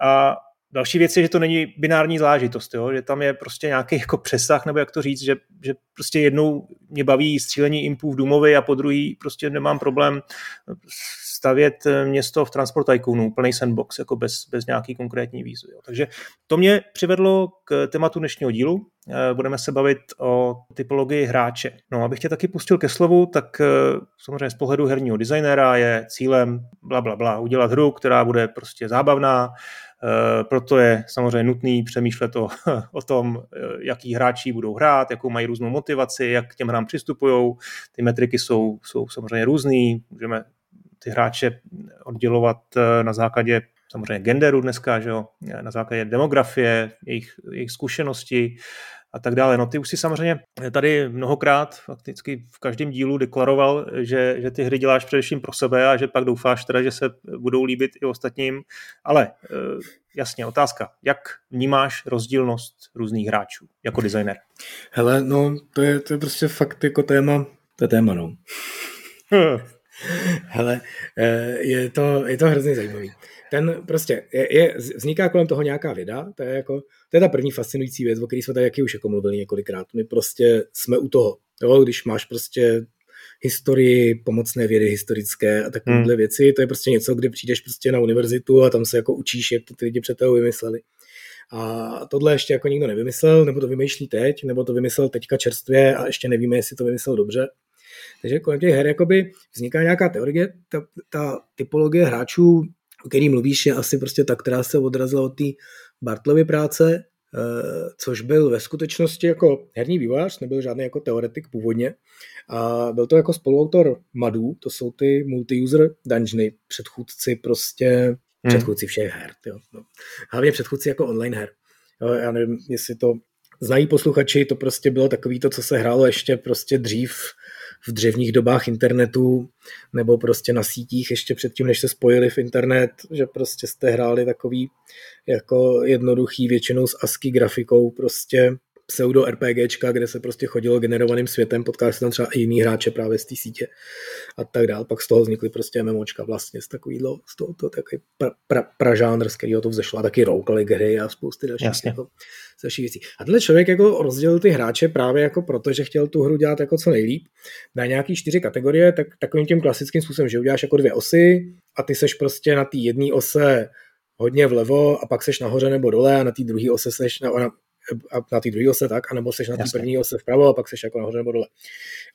Speaker 1: a Další věc je, že to není binární záležitost, jo? že tam je prostě nějaký jako přesah, nebo jak to říct, že, že prostě jednou mě baví střílení impů v Dumovi a po druhý prostě nemám problém stavět město v Transport Tycoonu, úplný sandbox, jako bez, bez nějaký konkrétní výzvy. Jo. Takže to mě přivedlo k tématu dnešního dílu. Eh, budeme se bavit o typologii hráče. No, abych tě taky pustil ke slovu, tak eh, samozřejmě z pohledu herního designéra je cílem bla, bla, bla, udělat hru, která bude prostě zábavná, Eh, proto je samozřejmě nutný přemýšlet o, o tom, eh, jaký hráči budou hrát, jakou mají různou motivaci, jak k těm hrám přistupují. Ty metriky jsou, jsou samozřejmě různý, můžeme ty hráče oddělovat eh, na základě samozřejmě genderu dneska, že jo? na základě demografie, jejich, jejich zkušenosti, a tak dále. No ty už si samozřejmě tady mnohokrát fakticky v každém dílu deklaroval, že, že ty hry děláš především pro sebe a že pak doufáš teda, že se budou líbit i ostatním. Ale eh, jasně, otázka, jak vnímáš rozdílnost různých hráčů jako designer?
Speaker 2: Hele, no to je, to je prostě fakt jako téma, to je téma, no. Hele, eh, je to, je to hrozně zajímavý ten prostě je, je, vzniká kolem toho nějaká věda, to je, jako, to je ta první fascinující věc, o které jsme tady už jako mluvili několikrát. My prostě jsme u toho, jo, když máš prostě historii, pomocné vědy historické a takovéhle hmm. věci, to je prostě něco, kdy přijdeš prostě na univerzitu a tam se jako učíš, jak to ty lidi před tebou vymysleli. A tohle ještě jako nikdo nevymyslel, nebo to vymýšlí teď, nebo to vymyslel teďka čerstvě a ještě nevíme, jestli to vymyslel dobře. Takže kolem těch her jakoby vzniká nějaká teorie, ta, ta typologie hráčů o který mluvíš, je asi prostě ta, která se odrazila od té Bartlovy práce, eh, což byl ve skutečnosti jako herní vývojář, nebyl žádný jako teoretik původně. A byl to jako spoluautor MADů, to jsou ty multi-user dungeony, předchůdci prostě, hmm. předchůdci všech her. Jo. No. Hlavně předchůdci jako online her. Jo, já nevím, jestli to znají posluchači, to prostě bylo takový to, co se hrálo ještě prostě dřív v dřevních dobách internetu nebo prostě na sítích ještě předtím, než se spojili v internet, že prostě jste hráli takový jako jednoduchý většinou s ASCII grafikou prostě pseudo RPGčka, kde se prostě chodilo generovaným světem, potkali se tam třeba i jiný hráče právě z té sítě a tak dál. Pak z toho vznikly prostě MMOčka vlastně z takovýhle, z toho to takový pra, pra, pražánr, z kterého to vzešlo a taky roguelike hry a spousty dalších Jasně. jako, dalších věcí. A tenhle člověk jako rozdělil ty hráče právě jako proto, že chtěl tu hru dělat jako co nejlíp. Na nějaký čtyři kategorie, tak takovým tím klasickým způsobem, že uděláš jako dvě osy a ty seš prostě na té jedné ose hodně vlevo a pak seš nahoře nebo dole a na té druhé ose seš na, na, na té druhé ose tak, anebo seš na té první ose vpravo a pak seš jako nahoře nebo dole.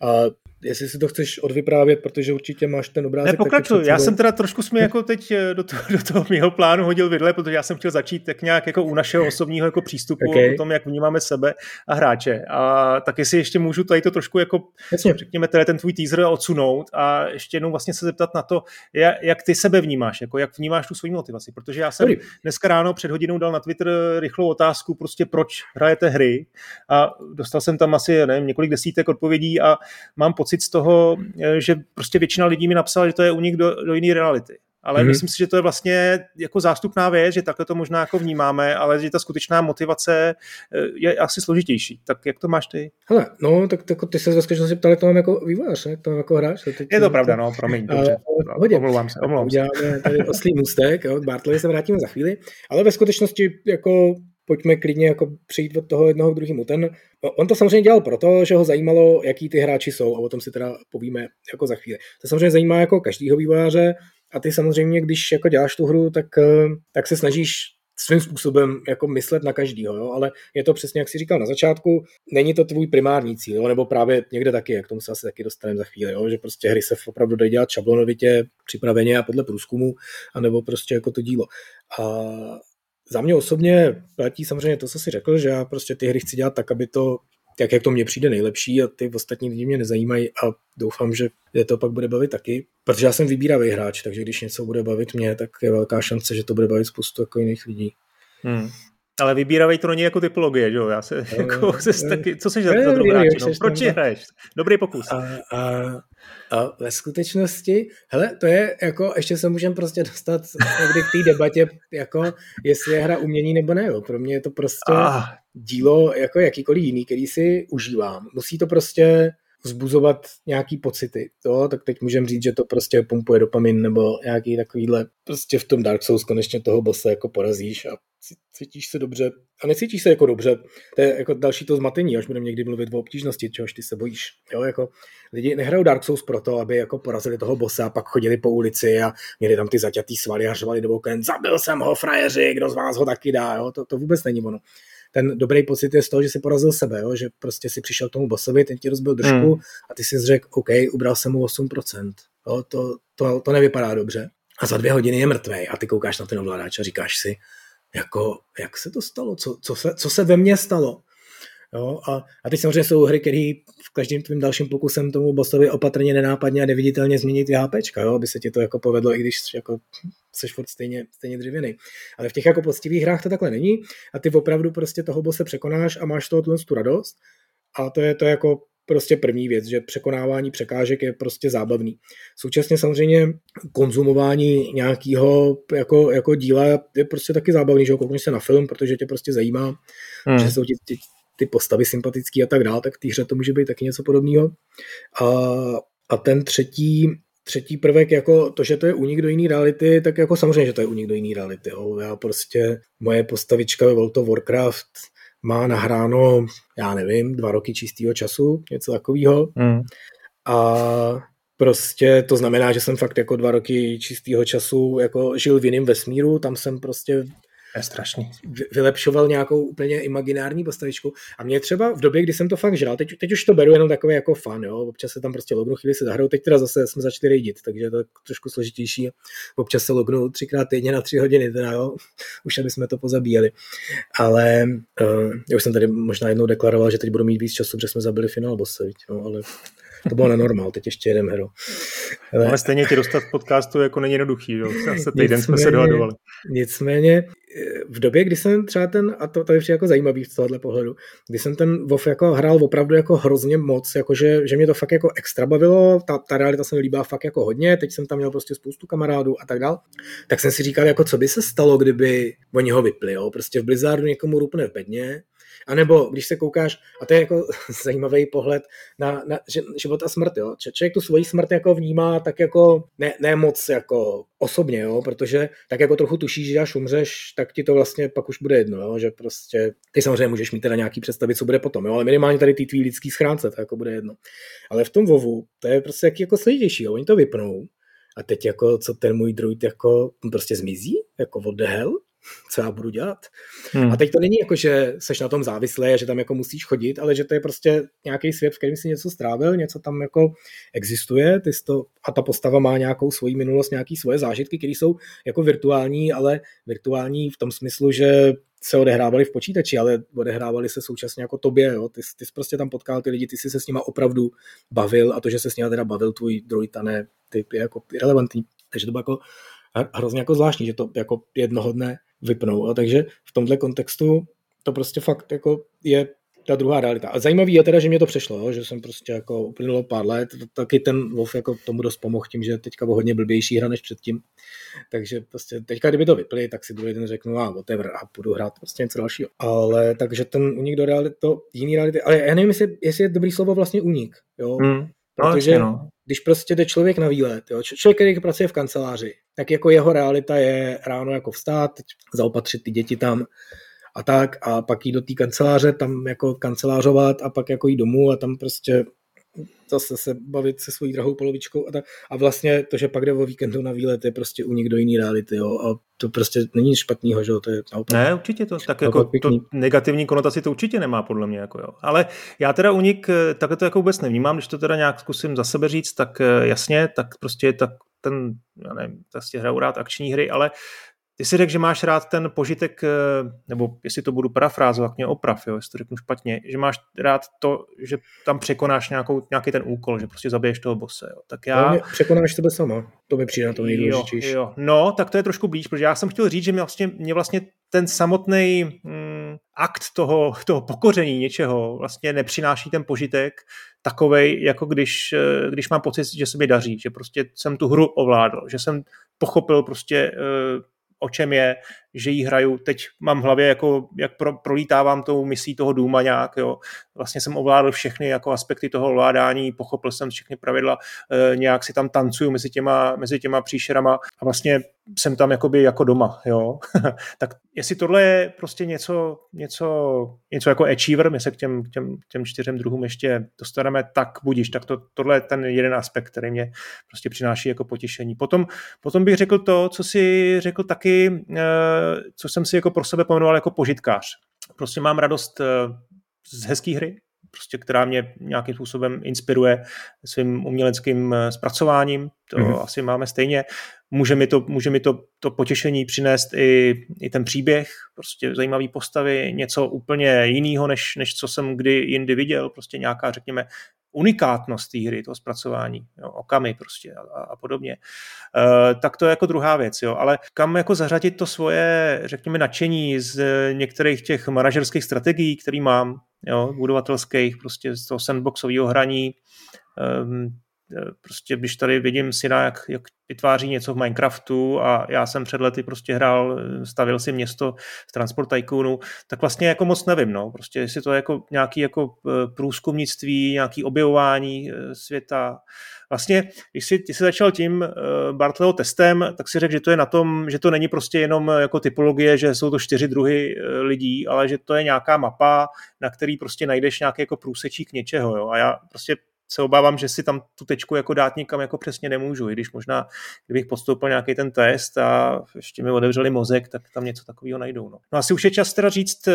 Speaker 2: A jestli si to chceš odvyprávět, protože určitě máš ten obrázek.
Speaker 1: Ne, pokračuj. Já jsem teda trošku jsme jako teď eh, do toho, do toho mého plánu hodil vidle, protože já jsem chtěl začít tak nějak jako u našeho osobního jako přístupu okay. o tom, jak vnímáme sebe a hráče. A tak jestli ještě můžu tady to trošku jako, Jasně. řekněme, tady ten tvůj teaser odsunout a ještě jednou vlastně se zeptat na to, jak ty sebe vnímáš, jako jak vnímáš tu svoji motivaci. Protože já jsem Dobrý. dneska ráno před hodinou dal na Twitter rychlou otázku, prostě proč hrajete hry a dostal jsem tam asi nevím, několik desítek odpovědí a mám pocit z toho, že prostě většina lidí mi napsala, že to je u nich do, do jiné reality. Ale mm-hmm. myslím si, že to je vlastně jako zástupná věc, že takhle to možná jako vnímáme, ale že ta skutečná motivace eh, je asi složitější. Tak jak to máš ty?
Speaker 2: Hele, no, tak, tak ty se ve skutečnosti ptali, to mám jako vývojář, ne? To mám jako hráč.
Speaker 1: Teď, je to pravda, no, promiň, dobře.
Speaker 2: Ale, omlouvám se, omlouvám se. Uděláme tady oslý můstek, jo, k Bartlovi se vrátíme za chvíli, ale ve skutečnosti jako pojďme klidně jako přijít od toho jednoho k druhému. Ten, on to samozřejmě dělal proto, že ho zajímalo, jaký ty hráči jsou a o tom si teda povíme jako za chvíli. To samozřejmě zajímá jako každýho vývojáře a ty samozřejmě, když jako děláš tu hru, tak, eh, tak se snažíš svým způsobem jako myslet na každýho, jo? ale je to přesně, jak jsi říkal na začátku, není to tvůj primární cíl, jo? nebo právě někde taky, jak tomu se asi taky dostaneme za chvíli, jo? že prostě hry se opravdu dají dělat šablonovitě, připraveně a podle průzkumu, anebo prostě jako to dílo. A za mě osobně platí samozřejmě to, co jsi řekl, že já prostě ty hry chci dělat tak, aby to, tak jak to mně přijde nejlepší a ty ostatní lidi mě nezajímají a doufám, že je to pak bude bavit taky, protože já jsem vybíravý hráč, takže když něco bude bavit mě, tak je velká šance, že to bude bavit spoustu jako jiných lidí.
Speaker 1: Hmm. Ale vybíravej to není jako typologie, že jo? Já se, no, jako, no, se taky, co jsi za to dobrý hráč? No, proč hraješ? Dobrý pokus.
Speaker 2: A, a, a ve skutečnosti, hele, to je jako, ještě se můžeme prostě dostat někdy k té debatě, jako jestli je hra umění nebo ne, jo. Pro mě je to prostě ah. dílo jako jakýkoliv jiný, který si užívám. Musí to prostě vzbuzovat nějaký pocity, to, tak teď můžeme říct, že to prostě pumpuje dopamin nebo nějaký takovýhle, prostě v tom Dark Souls konečně toho bossa jako porazíš a cítíš se dobře a necítíš se jako dobře. To je jako další to zmatení, až budeme někdy mluvit o obtížnosti, čehož ty se bojíš. Jo, jako lidi nehrajou Dark Souls proto, aby jako porazili toho bossa a pak chodili po ulici a měli tam ty zaťatý svaly a řvali do oken, zabil jsem ho, frajeři, kdo z vás ho taky dá, jo? To, to vůbec není ono ten dobrý pocit je z toho, že si porazil sebe, jo? že prostě si přišel k tomu bossovi, ten ti rozbil držku hmm. a ty si řekl, OK, ubral jsem mu 8%. Jo? To, to, to nevypadá dobře. A za dvě hodiny je mrtvý a ty koukáš na ten ovladač a říkáš si, jako, jak se to stalo, co, co, se, co se ve mně stalo. Jo? A, a teď samozřejmě jsou hry, které v každém tvým dalším pokusem tomu bossovi opatrně, nenápadně a neviditelně změnit ty HPčka, jo? aby se ti to jako povedlo, i když jako seš furt stejně, stejně dřevěný. Ale v těch jako poctivých hrách to takhle není a ty opravdu prostě toho bose překonáš a máš toho tu radost a to je to jako prostě první věc, že překonávání překážek je prostě zábavný. Současně samozřejmě konzumování nějakého jako, jako díla je prostě taky zábavný, že koukneš se na film, protože tě prostě zajímá, hmm. že jsou ti, ti, ty postavy sympatický a tak dále, tak v té hře to může být taky něco podobného. A, a ten třetí, třetí prvek, jako to, že to je unik do jiné reality, tak jako samozřejmě, že to je unik do jiné reality. Jo. Já prostě, moje postavička ve World of Warcraft má nahráno, já nevím, dva roky čistého času, něco takového. Mm. A prostě to znamená, že jsem fakt jako dva roky čistého času jako žil v jiném vesmíru, tam jsem prostě
Speaker 1: je strašný.
Speaker 2: Vylepšoval nějakou úplně imaginární postavičku. A mě třeba v době, kdy jsem to fakt žral, teď, teď už to beru jenom takové jako fan, jo. Občas se tam prostě lognu, chvíli se zahraju, teď teda zase jsme začali rejdit, takže to je trošku složitější. Občas se lognu třikrát týdně na tři hodiny, teda jo, už aby jsme to pozabíjeli. Ale uh, já už jsem tady možná jednou deklaroval, že teď budu mít víc času, protože jsme zabili finál bosse, no, ale to bylo nenormál, teď ještě jeden hero.
Speaker 1: Ale, ale stejně tě dostat podcastu jako není jednoduchý, jo? Zase týden jsme se dohadovali.
Speaker 2: Nicméně v době, kdy jsem třeba ten, a to tady je jako zajímavý z tohohle pohledu, kdy jsem ten WoW jako hrál opravdu jako hrozně moc, jakože, že mě to fakt jako extra bavilo, ta, ta realita se mi líbila fakt jako hodně, teď jsem tam měl prostě spoustu kamarádů a tak dál, tak jsem si říkal, jako co by se stalo, kdyby oni ho vypli, jo? prostě v Blizzardu někomu rupne v bedně, a nebo když se koukáš, a to je jako zajímavý pohled na, na život a smrt, jo. Člověk tu svoji smrt jako vnímá tak jako ne, ne moc jako osobně, jo, protože tak jako trochu tušíš, že až umřeš, tak ti to vlastně pak už bude jedno, jo, že prostě ty samozřejmě můžeš mít teda nějaký představit, co bude potom, jo, ale minimálně tady ty tvý lidský schránce, to jako bude jedno. Ale v tom vovu, to je prostě jaký jako složitější, jo, oni to vypnou, a teď jako, co ten můj druid jako prostě zmizí, jako what the hell, co já budu dělat. Hmm. A teď to není jako, že seš na tom závislý a že tam jako musíš chodit, ale že to je prostě nějaký svět, v kterém si něco strávil, něco tam jako existuje ty to, a ta postava má nějakou svoji minulost, nějaký svoje zážitky, které jsou jako virtuální, ale virtuální v tom smyslu, že se odehrávali v počítači, ale odehrávali se současně jako tobě. Jo? Ty, ty jsi prostě tam potkal ty lidi, ty jsi se s nima opravdu bavil a to, že se s nima teda bavil tvůj droid a ne, ty je jako irrelevantní. Takže to bylo jako hrozně jako zvláštní, že to jako jednoho dne vypnou. A takže v tomhle kontextu to prostě fakt jako je ta druhá realita. A zajímavý je teda, že mě to přešlo, že jsem prostě jako uplynulo pár let, taky ten WoW jako tomu dost pomohl tím, že teďka bylo hodně blbější hra než předtím. Takže prostě teďka, kdyby to vypli, tak si druhý den řeknu, a whatever, a budu hrát prostě něco dalšího. Ale takže ten unik do reality, to jiný reality, ale já nevím, jestli, jestli je dobrý slovo vlastně unik, jo. No, Protože no. když prostě jde člověk na výlet, jo, člověk, který pracuje v kanceláři, tak jako jeho realita je ráno jako vstát, zaopatřit ty děti tam a tak a pak jít do té kanceláře, tam jako kancelářovat a pak jako jít domů a tam prostě zase se bavit se svojí drahou polovičkou a, ta, a vlastně to, že pak jde o víkendu na výlet, je prostě u do jiný reality, jo, a to prostě není nic špatného, že jo, to je
Speaker 1: naopak. Ne, určitě to, tak jako to negativní konotaci to určitě nemá podle mě, jako jo. Ale já teda unik, takhle to jako vůbec nevnímám, když to teda nějak zkusím za sebe říct, tak eh, jasně, tak prostě tak ten, já nevím, prostě hraju rád akční hry, ale ty si řekl, že máš rád ten požitek, eh, nebo jestli to budu parafrázovat, mě oprav, jo, jestli to řeknu špatně, že máš rád to, že tam překonáš nějakou, nějaký ten úkol, že prostě zabiješ toho bose. Jo. Tak já...
Speaker 2: mě překonáš tebe sama, to mi přijde na to nejdůležitější. Jo, jo.
Speaker 1: No, tak to je trošku blíž, protože já jsem chtěl říct, že mě vlastně, mě vlastně ten samotný mm, akt toho, toho pokoření něčeho vlastně nepřináší ten požitek takovej, jako když, eh, když mám pocit, že se mi daří, že prostě jsem tu hru ovládl, že jsem pochopil prostě eh, o čem je, že ji hraju. Teď mám v hlavě, jako, jak pro, prolítávám tou misí toho Důma nějak, jo. Vlastně jsem ovládl všechny jako aspekty toho ovládání, pochopil jsem všechny pravidla, e, nějak si tam tancuju mezi těma, mezi těma příšerama a vlastně jsem tam jakoby jako doma, jo. tak jestli tohle je prostě něco, něco, něco jako achiever, my se k těm, těm, těm čtyřem druhům ještě dostaneme, tak budíš, tak to, tohle je ten jeden aspekt, který mě prostě přináší jako potěšení. Potom, potom bych řekl to, co si řekl taky, eh, co jsem si jako pro sebe pomenoval jako požitkář. Prostě mám radost eh, z hezké hry, prostě, která mě nějakým způsobem inspiruje svým uměleckým eh, zpracováním, to mm-hmm. asi máme stejně. Může mi, to, může mi to, to potěšení přinést i, i ten příběh, prostě zajímavý postavy, něco úplně jiného, než, než co jsem kdy jindy viděl, prostě nějaká, řekněme, unikátnost té hry, toho zpracování, jo, okamy prostě a, a podobně. E, tak to je jako druhá věc, jo, ale kam jako zařadit to svoje, řekněme, nadšení z některých těch manažerských strategií, které mám, jo, budovatelských, prostě z toho sandboxového hraní, um, prostě když tady vidím syna, jak, jak vytváří něco v Minecraftu a já jsem před lety prostě hrál, stavil si město v Transport Tycoonu, tak vlastně jako moc nevím, no, prostě jestli to je jako nějaký jako e, průzkumnictví, nějaký objevování světa. Vlastně, když jsi, když jsi začal tím Bartleho testem, tak si řekl, že to je na tom, že to není prostě jenom jako typologie, že jsou to čtyři druhy lidí, ale že to je nějaká mapa, na který prostě najdeš nějaký jako průsečík něčeho, jo. A já prostě se obávám, že si tam tu tečku jako dát nikam jako přesně nemůžu, i když možná, kdybych postoupil nějaký ten test a ještě mi otevřeli mozek, tak tam něco takového najdou. No, no asi už je čas teda říct, eh,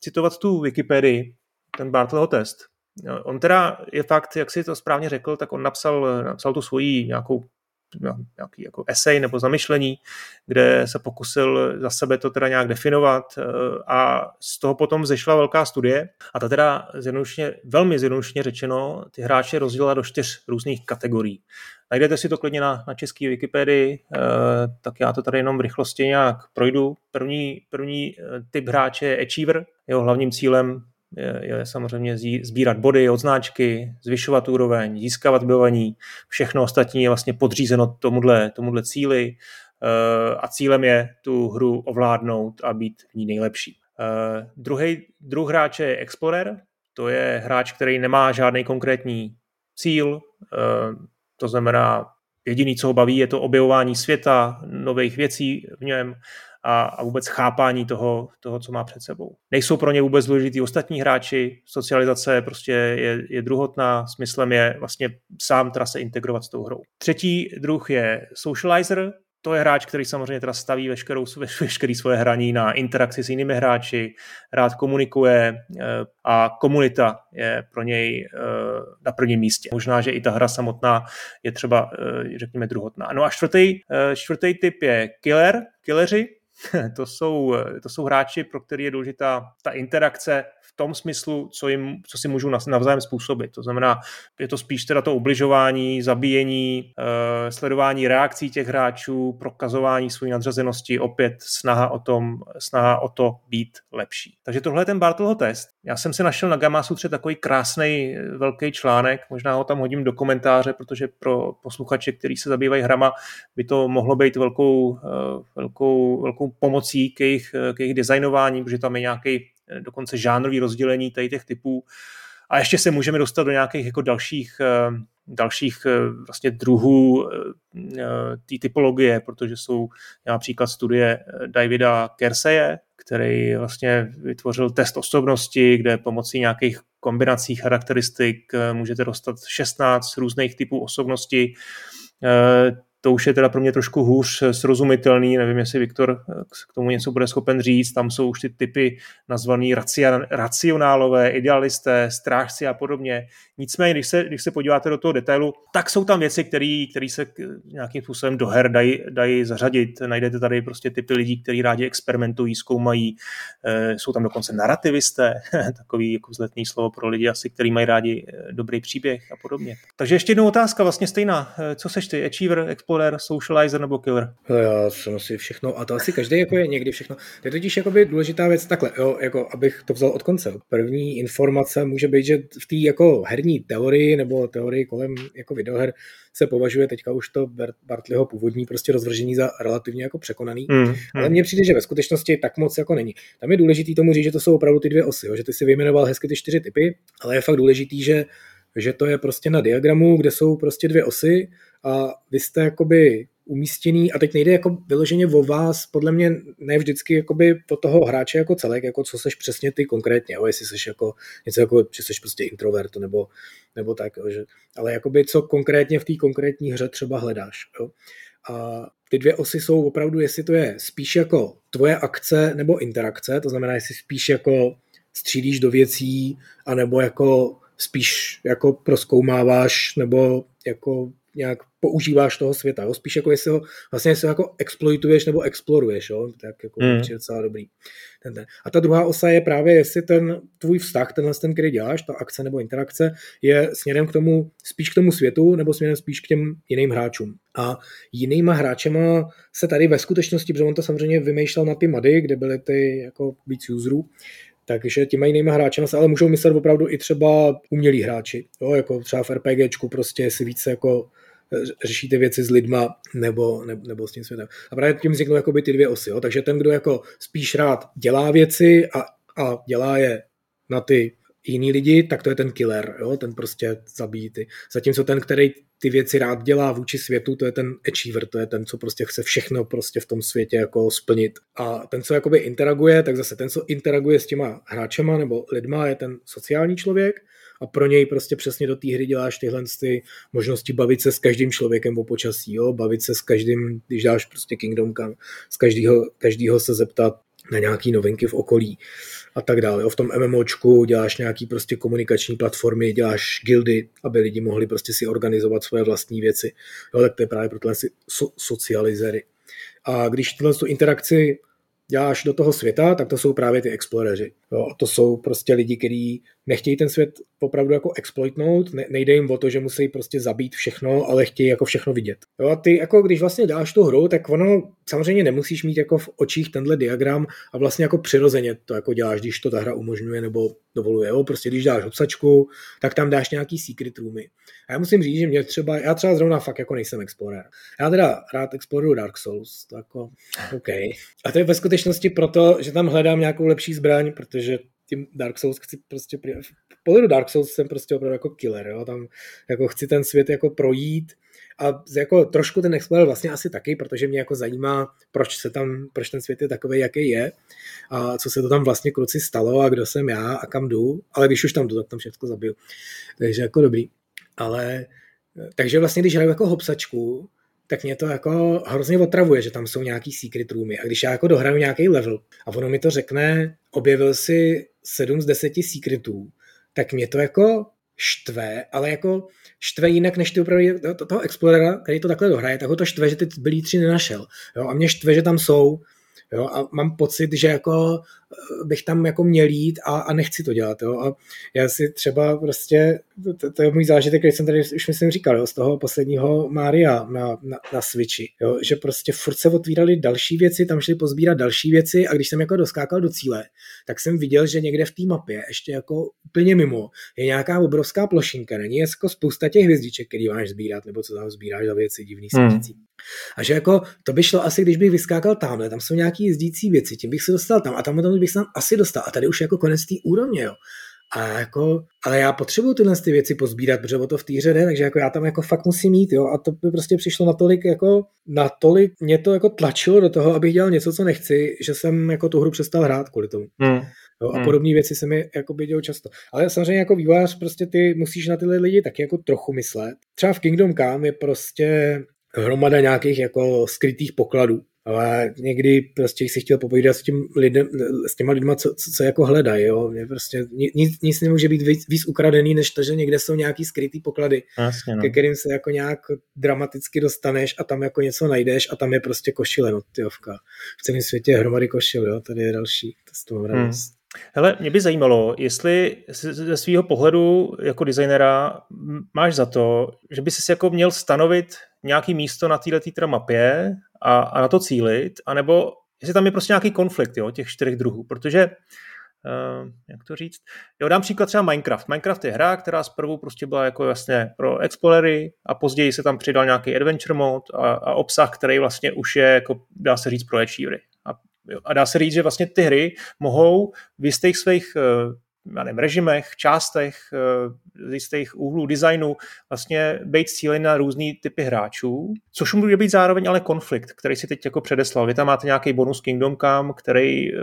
Speaker 1: citovat tu Wikipedii, ten Bartleho test. No, on teda je fakt, jak si to správně řekl, tak on napsal, napsal tu svoji nějakou nějaký jako esej nebo zamyšlení, kde se pokusil za sebe to teda nějak definovat eh, a z toho potom zešla velká studie a ta teda zjednodušeně, velmi zjednodušeně řečeno ty hráče rozdělila do čtyř různých kategorií. Najdete si to klidně na, na české Wikipedii, eh, tak já to tady jenom v rychlosti nějak projdu. První, první eh, typ hráče je Achiever. Jeho hlavním cílem je, je samozřejmě sbírat body, odznáčky, zvyšovat úroveň, získávat bylení, všechno ostatní je vlastně podřízeno tomuhle, tomuhle cíli eh, a cílem je tu hru ovládnout a být v ní nejlepší. Uh, druhý druh hráče je Explorer, to je hráč, který nemá žádný konkrétní cíl, uh, to znamená jediný, co ho baví, je to objevování světa, nových věcí v něm a, a vůbec chápání toho, toho, co má před sebou. Nejsou pro ně vůbec důležitý ostatní hráči, socializace prostě je, je druhotná, smyslem je vlastně sám teda se integrovat s tou hrou. Třetí druh je socializer, to je hráč, který samozřejmě teda staví veškerou, veškerý svoje hraní na interakci s jinými hráči, rád komunikuje eh, a komunita je pro něj eh, na prvním místě. Možná, že i ta hra samotná je třeba, eh, řekněme, druhotná. No a čtvrtý, čtvrtý typ je killer, killeři, to jsou, to jsou hráči, pro který je důležitá ta interakce v tom smyslu, co, jim, co si můžou navzájem způsobit. To znamená, je to spíš teda to ubližování, zabíjení, eh, sledování reakcí těch hráčů, prokazování své nadřazenosti, opět snaha o, tom, snaha o to být lepší. Takže tohle je ten Bartleho test. Já jsem si našel na Gamasutře takový krásný eh, velký článek, možná ho tam hodím do komentáře, protože pro posluchače, kteří se zabývají hrama, by to mohlo být velkou, eh, velkou, velkou pomocí k jejich, k jejich designování, protože tam je nějaký dokonce žánrový rozdělení tady těch typů. A ještě se můžeme dostat do nějakých jako dalších, eh, dalších eh, vlastně druhů eh, té typologie, protože jsou například studie Davida Kerseje, který vlastně vytvořil test osobnosti, kde pomocí nějakých kombinací charakteristik můžete dostat 16 různých typů osobnosti to už je teda pro mě trošku hůř srozumitelný, nevím, jestli Viktor k tomu něco bude schopen říct, tam jsou už ty typy nazvaný racionálové, idealisté, strážci a podobně. Nicméně, když se, když se podíváte do toho detailu, tak jsou tam věci, které se nějakým způsobem do her dají, dají zařadit. Najdete tady prostě typy lidí, kteří rádi experimentují, zkoumají, e, jsou tam dokonce narrativisté, takový jako vzletný slovo pro lidi asi, kteří mají rádi eh, dobrý příběh a podobně. Takže ještě jednou otázka vlastně stejná. Eh, co seš ty, Achiever, Explorer, Socializer nebo Killer?
Speaker 2: Já jsem asi všechno, a to asi každý jako je někdy všechno. To je totiž jakoby důležitá věc takhle, jo, jako abych to vzal od konce. První informace může být, že v té jako herní teorii nebo teorii kolem jako videoher se považuje teďka už to Bartleyho původní prostě rozvržení za relativně jako překonaný. Mm, mm. Ale mně přijde, že ve skutečnosti tak moc jako není. Tam je důležitý tomu říct, že to jsou opravdu ty dvě osy, jo? že ty si vyjmenoval hezky ty čtyři typy, ale je fakt důležitý, že že to je prostě na diagramu, kde jsou prostě dvě osy a vy jste jakoby umístěný a teď nejde jako vyloženě o vás, podle mě ne vždycky jakoby po toho hráče jako celek, jako co seš přesně ty konkrétně, jo, jestli seš jako něco jako, že seš prostě introvert nebo, nebo tak, jo, že, ale jakoby co konkrétně v té konkrétní hře třeba hledáš, jo. A ty dvě osy jsou opravdu, jestli to je spíš jako tvoje akce nebo interakce, to znamená, jestli spíš jako střílíš do věcí, anebo jako spíš jako proskoumáváš nebo jako nějak používáš toho světa, jo? spíš jako jestli ho, vlastně jestli ho jako exploituješ nebo exploruješ, jo? tak jako mm. je docela dobrý. Ten, ten. A ta druhá osa je právě, jestli ten tvůj vztah, tenhle ten, který děláš, ta akce nebo interakce, je směrem k tomu, spíš k tomu světu, nebo směrem spíš k těm jiným hráčům. A jinýma hráčema se tady ve skutečnosti, protože on to samozřejmě vymýšlel na ty mady, kde byly ty jako víc userů, takže těma jinýma hráči se ale můžou myslet opravdu i třeba umělí hráči, jo, jako třeba v RPGčku prostě si více jako řešíte věci s lidma nebo, nebo, nebo s tím světem. A právě tím vzniknou jakoby ty dvě osy. Jo? Takže ten, kdo jako spíš rád dělá věci a, a dělá je na ty jiný lidi, tak to je ten killer, jo? ten prostě zabíjí ty. Zatímco ten, který ty věci rád dělá vůči světu, to je ten achiever, to je ten, co prostě chce všechno prostě v tom světě jako splnit. A ten, co jakoby interaguje, tak zase ten, co interaguje s těma hráčema nebo lidma, je ten sociální člověk a pro něj prostě přesně do té hry děláš tyhle ty možnosti bavit se s každým člověkem o počasí, jo? bavit se s každým, když dáš prostě Kingdom Come, z každého, každého se zeptat na nějaký novinky v okolí a tak dále. V tom MMOčku děláš nějaký prostě komunikační platformy, děláš guildy, aby lidi mohli prostě si organizovat svoje vlastní věci. Jo, tak to je právě pro tyhle so, socializery. A když tuhle tu interakci děláš do toho světa, tak to jsou právě ty exploreři. Jo, to jsou prostě lidi, kteří nechtějí ten svět opravdu jako exploitnout, ne, nejde jim o to, že musí prostě zabít všechno, ale chtějí jako všechno vidět. Jo, a ty jako když vlastně dáš tu hru, tak ono samozřejmě nemusíš mít jako v očích tenhle diagram a vlastně jako přirozeně to jako děláš, když to ta hra umožňuje nebo dovoluje. Jo? Prostě když dáš obsačku, tak tam dáš nějaký secret roomy. A já musím říct, že mě třeba, já třeba zrovna fakt jako nejsem explorer. Já teda rád exploruju Dark Souls, to jako OK. A to je ve skutečnosti proto, že tam hledám nějakou lepší zbraň, protože tím Dark Souls chci prostě, v pohledu Dark Souls jsem prostě opravdu jako killer, jo? tam jako chci ten svět jako projít a jako trošku ten Explorer vlastně asi taky, protože mě jako zajímá, proč se tam, proč ten svět je takový, jaký je a co se to tam vlastně kruci stalo a kdo jsem já a kam jdu, ale když už tam jdu, tak tam všechno zabiju. Takže jako dobrý. Ale takže vlastně, když hraju jako hopsačku, tak mě to jako hrozně otravuje, že tam jsou nějaký secret roomy. A když já jako dohraju nějaký level a ono mi to řekne, objevil si 7 z 10 secretů, tak mě to jako štve, ale jako štve jinak než ty opravdu toho Explorera, který to takhle dohraje, tak ho to štve, že ty zbylí tři nenašel. Jo? A mě štve, že tam jsou. Jo? A mám pocit, že jako bych tam jako měl jít a, a nechci to dělat. Jo? A já si třeba prostě, to, to je můj zážitek, který jsem tady už myslím říkal, jo? z toho posledního Mária na, na, na Switchi, jo? že prostě furt se otvíraly další věci, tam šli pozbírat další věci a když jsem jako doskákal do cíle, tak jsem viděl, že někde v té mapě, ještě jako úplně mimo, je nějaká obrovská plošinka, není jako spousta těch hvězdiček, který máš sbírat, nebo co tam sbíráš za věci divný hmm. A že jako to by šlo asi, když bych vyskákal tamhle, tam jsou nějaký jezdící věci, tím bych se dostal tam a tam, tam bych se tam asi dostal. A tady už jako konec té úrovně, jo. A jako, ale já potřebuju tyhle ty věci pozbírat, protože o to v té hře jde, takže jako já tam jako fakt musím mít, jo, a to by prostě přišlo natolik, jako, natolik mě to jako tlačilo do toho, abych dělal něco, co nechci, že jsem jako tu hru přestal hrát kvůli tomu. Hmm. Jo, a hmm. podobné věci se mi jako by dělo často. Ale samozřejmě jako vývojář prostě ty musíš na tyhle lidi taky jako trochu myslet. Třeba v Kingdom Come je prostě hromada nějakých jako skrytých pokladů. Ale někdy prostě si chtěl popovídat s, tím lidem, s těma lidma, co, co, co jako hledají. Jo? Mě prostě nic, nic nemůže být víc, víc ukradený, než to, že někde jsou nějaký skrytý poklady, Jasně, no. ke kterým se jako nějak dramaticky dostaneš a tam jako něco najdeš a tam je prostě košile, no, tyovka. V celém světě je hromady košil, jo? tady je další, to s toho hmm.
Speaker 1: Hele, mě by zajímalo, jestli ze svého pohledu jako designera máš za to, že by si jako měl stanovit nějaký místo na této mapě a, a na to cílit, anebo jestli tam je prostě nějaký konflikt jo, těch čtyřech druhů, protože Uh, jak to říct? Jo, dám příklad třeba Minecraft. Minecraft je hra, která zprvu prostě byla jako jasně pro explorery a později se tam přidal nějaký adventure mode a, a obsah, který vlastně už je, jako dá se říct, pro achievery. A, dá se říct, že vlastně ty hry mohou v jistých svých uh, já nevím, režimech, částech, eh, z jistých úhlů designu vlastně být cílen na různý typy hráčů, což může být zároveň ale konflikt, který si teď jako předeslal. Vy tam máte nějaký bonus Kingdom Come, který, eh,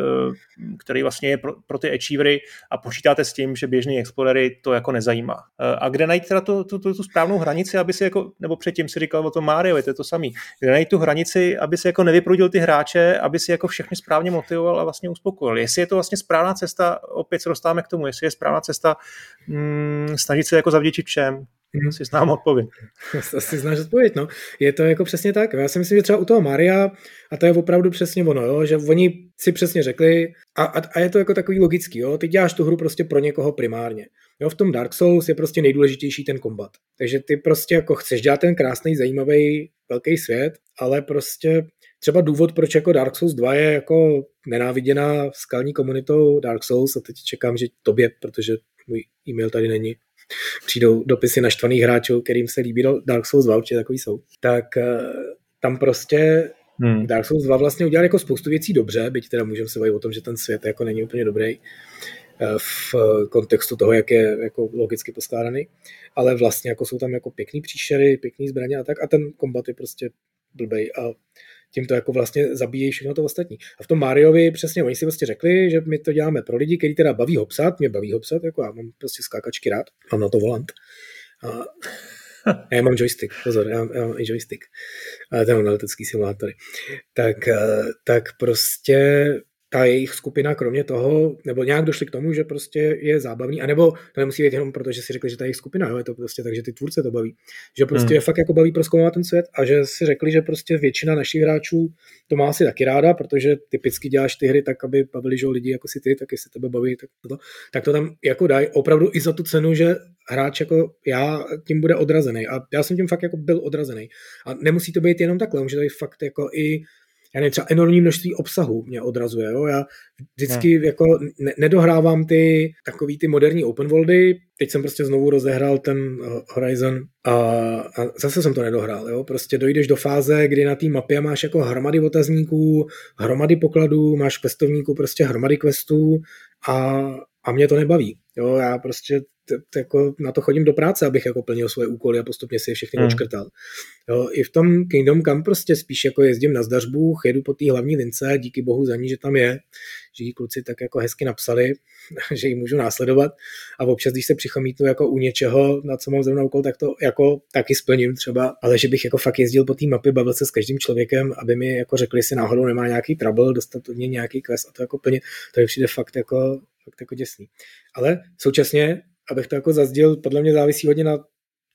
Speaker 1: který vlastně je pro, pro ty achievery a počítáte s tím, že běžný explorery to jako nezajímá. Eh, a kde najít teda tu, tu, tu, tu správnou hranici, aby si jako, nebo předtím si říkal o tom Mario, to je to samý, kde najít tu hranici, aby si jako nevyprudil ty hráče, aby si jako všechny správně motivoval a vlastně uspokojil. Jestli je to vlastně správná cesta, opět se dostáváme k tomu, jestli je správná cesta mm, snažit se jako zavděčit všem. Mm. Si znám odpověď.
Speaker 2: Asi znáš odpověď, no. Je to jako přesně tak. Já si myslím, že třeba u toho Maria, a to je opravdu přesně ono, jo, že oni si přesně řekli, a, a, a je to jako takový logický, jo, ty děláš tu hru prostě pro někoho primárně. Jo, v tom Dark Souls je prostě nejdůležitější ten kombat. Takže ty prostě jako chceš dělat ten krásný, zajímavý, velký svět, ale prostě třeba důvod, proč jako Dark Souls 2 je jako nenáviděná skalní komunitou Dark Souls a teď čekám, že tobě, protože můj e-mail tady není, přijdou dopisy naštvaných hráčů, kterým se líbí Dark Souls 2, určitě takový jsou, tak eh, tam prostě hmm. Dark Souls 2 vlastně udělal jako spoustu věcí dobře, byť teda můžeme se bavit o tom, že ten svět jako není úplně dobrý eh, v kontextu toho, jak je jako logicky poskládaný, ale vlastně jako jsou tam jako pěkný příšery, pěkný zbraně a tak a ten kombat je prostě blbej a tím to jako vlastně zabíjejí všechno to ostatní. A v tom Mariovi přesně oni si prostě řekli, že my to děláme pro lidi, kteří teda baví ho psat, mě baví ho psat, jako já mám prostě skákačky rád, mám na to volant. A já mám joystick, pozor, já, já mám i joystick. A to mám letecký simulátory. Tak, eh, tak prostě ta jejich skupina kromě toho, nebo nějak došli k tomu, že prostě je zábavný, anebo to nemusí být jenom proto, že si řekli, že ta jejich skupina, jo, je to prostě tak, že ty tvůrce to baví, že prostě hmm. je fakt jako baví proskoumat ten svět a že si řekli, že prostě většina našich hráčů to má asi taky ráda, protože typicky děláš ty hry tak, aby bavili že lidi jako si ty, tak jestli tebe baví, tak to, tak to tam jako dají opravdu i za tu cenu, že hráč jako já tím bude odrazený. A já jsem tím fakt jako byl odrazený. A nemusí to být jenom takhle, může to být fakt jako i já nevím, třeba enormní množství obsahu mě odrazuje. Jo? Já vždycky hmm. jako ne- nedohrávám ty takový ty moderní open worldy. Teď jsem prostě znovu rozehrál ten eh, Horizon a, a zase jsem to nedohrál. Jo? Prostě dojdeš do fáze, kdy na té mapě máš jako hromady otazníků, hromady pokladů, máš questovníků, prostě hromady questů a, a mě to nebaví. Jo? Já prostě t- jako na to chodím do práce, abych jako plnil svoje úkoly a postupně si je všechny hmm. odškrtal. Jo, I v tom Kingdom Come prostě spíš jako jezdím na zdařbu, jedu po té hlavní lince, díky bohu za ní, že tam je, že jí kluci tak jako hezky napsali, že ji můžu následovat a občas, když se přichomítnu jako u něčeho, na co mám zrovna úkol, tak to jako taky splním třeba, ale že bych jako fakt jezdil po té mapě, bavil se s každým člověkem, aby mi jako řekli, jestli náhodou nemá nějaký trouble, dostat od něj nějaký quest a to jako plně, to je přijde fakt jako, fakt jako děsný. Ale současně abych to jako zazděl, podle mě závisí hodně na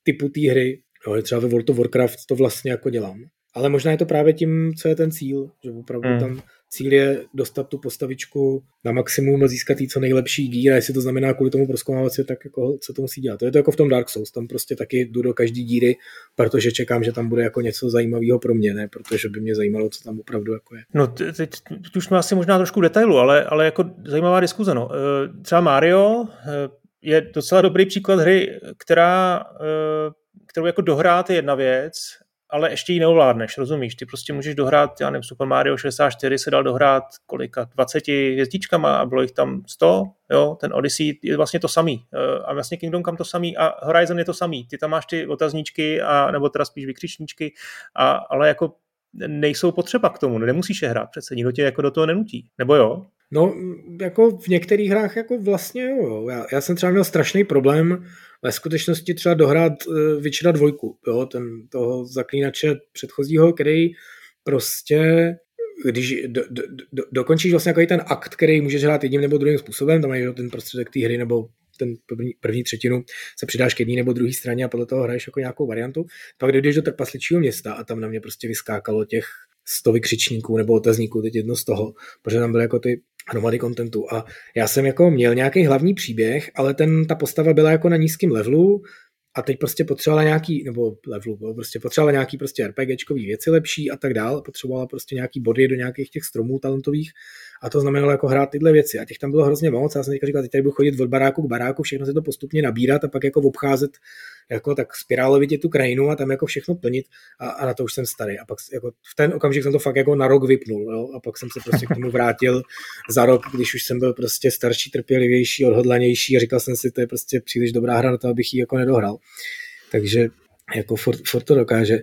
Speaker 2: typu té hry. Jo, třeba ve World of Warcraft to vlastně jako dělám. Ale možná je to právě tím, co je ten cíl, že opravdu hmm. tam cíl je dostat tu postavičku na maximum a získat jí co nejlepší díry, a jestli to znamená kvůli tomu proskoumávat si, tak jako, co to musí dělat. To je to jako v tom Dark Souls, tam prostě taky jdu do každý díry, protože čekám, že tam bude jako něco zajímavého pro mě, ne, protože by mě zajímalo, co tam opravdu jako je.
Speaker 1: No teď, už jsme asi možná trošku detailu, ale, ale jako zajímavá diskuze, no. E, třeba Mario e, je docela dobrý příklad hry, která, eh, kterou jako dohrát je jedna věc, ale ještě ji neovládneš, rozumíš? Ty prostě můžeš dohrát, já nevím, Super Mario 64 se dal dohrát kolika, 20 hvězdičkama a bylo jich tam 100, jo, ten Odyssey je vlastně to samý eh, a vlastně Kingdom Come to samý a Horizon je to samý, ty tam máš ty otazníčky a nebo teda spíš vykřičníčky, a, ale jako nejsou potřeba k tomu, nemusíš je hrát přece, nikdo tě jako do toho nenutí, nebo jo?
Speaker 2: No, jako v některých hrách jako vlastně jo. Já, já jsem třeba měl strašný problém ve skutečnosti třeba dohrát uh, Witchera dvojku, jo, ten toho zaklínače předchozího, který prostě když do, do, do, dokončíš vlastně jako ten akt, který můžeš hrát jedním nebo druhým způsobem, tam je ten prostředek té hry nebo ten první, první třetinu se přidáš k jedné nebo druhé straně a podle toho hraješ jako nějakou variantu. Pak jdeš do trpasličího města a tam na mě prostě vyskákalo těch 100 vykřičníků nebo otazníků, teď jedno z toho, protože tam byly jako ty hromady kontentu. A já jsem jako měl nějaký hlavní příběh, ale ten, ta postava byla jako na nízkém levelu a teď prostě potřebovala nějaký, nebo levelu, prostě potřebovala nějaký prostě RPGčkový věci lepší a tak dál, potřebovala prostě nějaký body do nějakých těch stromů talentových a to znamenalo jako hrát tyhle věci a těch tam bylo hrozně moc. Já jsem teďka říkal, teď tady budu chodit od baráku k baráku, všechno se to postupně nabírat a pak jako obcházet jako tak spirálovitě tu krajinu a tam jako všechno plnit a, a na to už jsem starý. A pak jako v ten okamžik jsem to fakt jako na rok vypnul jo? a pak jsem se prostě k tomu vrátil za rok, když už jsem byl prostě starší, trpělivější, odhodlanější a říkal jsem si, to je prostě příliš dobrá hra na to, abych ji jako nedohral. Takže jako furt, furt to dokáže,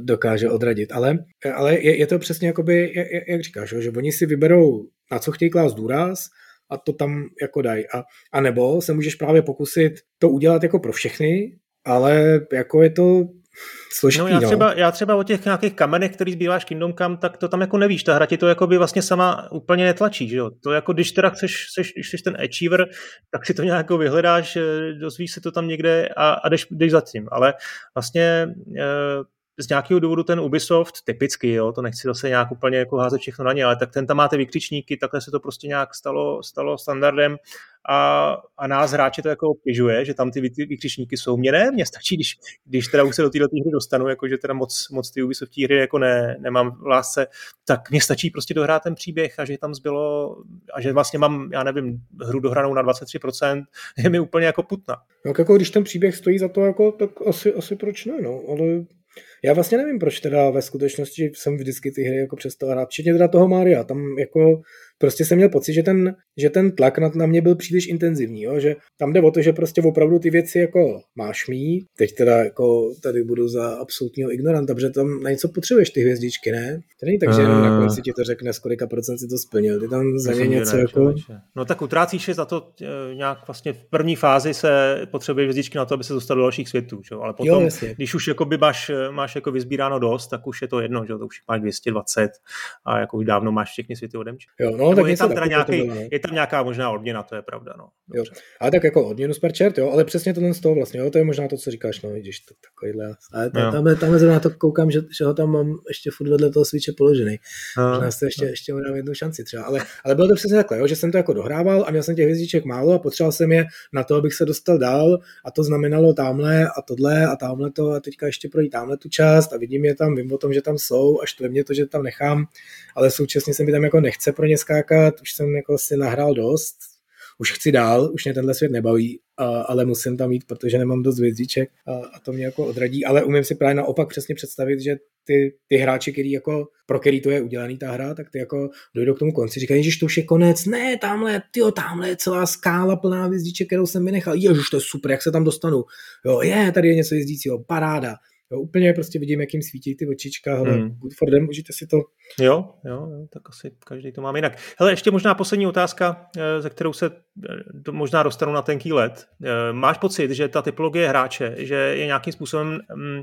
Speaker 2: dokáže odradit. Ale, ale je, je to přesně jakoby, jak, jak říkáš, že oni si vyberou, na co chtějí klást důraz a to tam jako dají. A, a nebo se můžeš právě pokusit to udělat jako pro všechny, ale jako je to složitý,
Speaker 1: no, já, třeba, no. já třeba o těch nějakých kamenech, který zbýváš Kingdom Come, tak to tam jako nevíš, ta hra ti to jako by vlastně sama úplně netlačí, že jo? To jako když teda chceš, seš, když jsi ten achiever, tak si to nějak jako vyhledáš, eh, dozvíš se to tam někde a, a jdeš, jdeš za tím, ale vlastně e, z nějakého důvodu ten Ubisoft, typicky, jo, to nechci zase nějak úplně jako házet všechno na ně, ale tak ten tam máte vykřičníky, takhle se to prostě nějak stalo, stalo standardem a, a nás hráče to jako obtěžuje, že tam ty vykřičníky jsou. Mně ne, mně stačí, když, když teda už se do této hry dostanu, jakože teda moc, moc ty Ubisoft hry jako ne, nemám v lásce, tak mně stačí prostě dohrát ten příběh a že tam zbylo a že vlastně mám, já nevím, hru dohranou na 23%, je mi úplně jako putna.
Speaker 2: No jako když ten příběh stojí za to, jako, tak asi, asi proč ne, no, ale já vlastně nevím, proč teda ve skutečnosti jsem vždycky ty hry jako přestal hrát, včetně teda toho Maria, tam jako prostě jsem měl pocit, že ten, že ten tlak na, na mě byl příliš intenzivní, jo? že tam jde o to, že prostě opravdu ty věci jako máš mít, teď teda jako tady budu za absolutního ignoranta, protože tam na něco potřebuješ ty hvězdičky, ne? To není tak, že jenom na konci ti to řekne, z kolika procent si to splnil, ty tam za ně něco ne, jako...
Speaker 1: No tak utrácíš je za to e, nějak vlastně v první fázi se potřebuje hvězdičky na to, aby se dostal do dalších světů, že? ale potom, jo, když už jako by máš, máš jako vyzbíráno dost, tak už je to jedno, že to už máš 220 a jako už dávno máš všechny světy odemčit.
Speaker 2: Jo, no, tak
Speaker 1: je tam, teda nějaký, bylo, no. je tam nějaká možná odměna, to je pravda. No.
Speaker 2: Jo. Ale tak jako odměnu per čert, jo, ale přesně tohle z toho vlastně, jo, to je možná to, co říkáš, no, vidíš, to takovýhle. Ale tam, tamhle, tamhle zrovna to koukám, že, že, ho tam mám ještě furt vedle toho switche položený. No. Možná se ještě, ještě mu dám jednu šanci třeba. Ale, ale bylo to přesně takhle, jo, že jsem to jako dohrával a měl jsem těch hvězdiček málo a potřeboval jsem je na to, abych se dostal dál a to znamenalo tamhle a tohle a tamhle to a teďka ještě projít tamhle tu část a vidím je tam, vím o tom, že tam jsou, až to je mě to, že tam nechám, ale současně se mi tam jako nechce pro ně skákat, už jsem jako si nahrál dost, už chci dál, už mě tenhle svět nebaví, a, ale musím tam jít, protože nemám dost hvězdiček a, a to mě jako odradí, ale umím si právě naopak přesně představit, že ty, ty hráči, který jako, pro který to je udělaný ta hra, tak ty jako dojdou k tomu konci, říkají, že to už je konec, ne, tamhle, tyjo, tamhle je celá skála plná hvězdiček, kterou jsem vynechal, ježiš, to je super, jak se tam dostanu, jo, je, tady je něco jezdícího, paráda, Jo, úplně prostě vidím, jakým svítí ty očička, ale hmm. good for them, užijte si to.
Speaker 1: Jo, jo, jo, tak asi každý to má jinak. Hele, ještě možná poslední otázka, eh, ze kterou se eh, možná dostanu na tenký let. Eh, máš pocit, že ta typologie hráče, že je nějakým způsobem mm,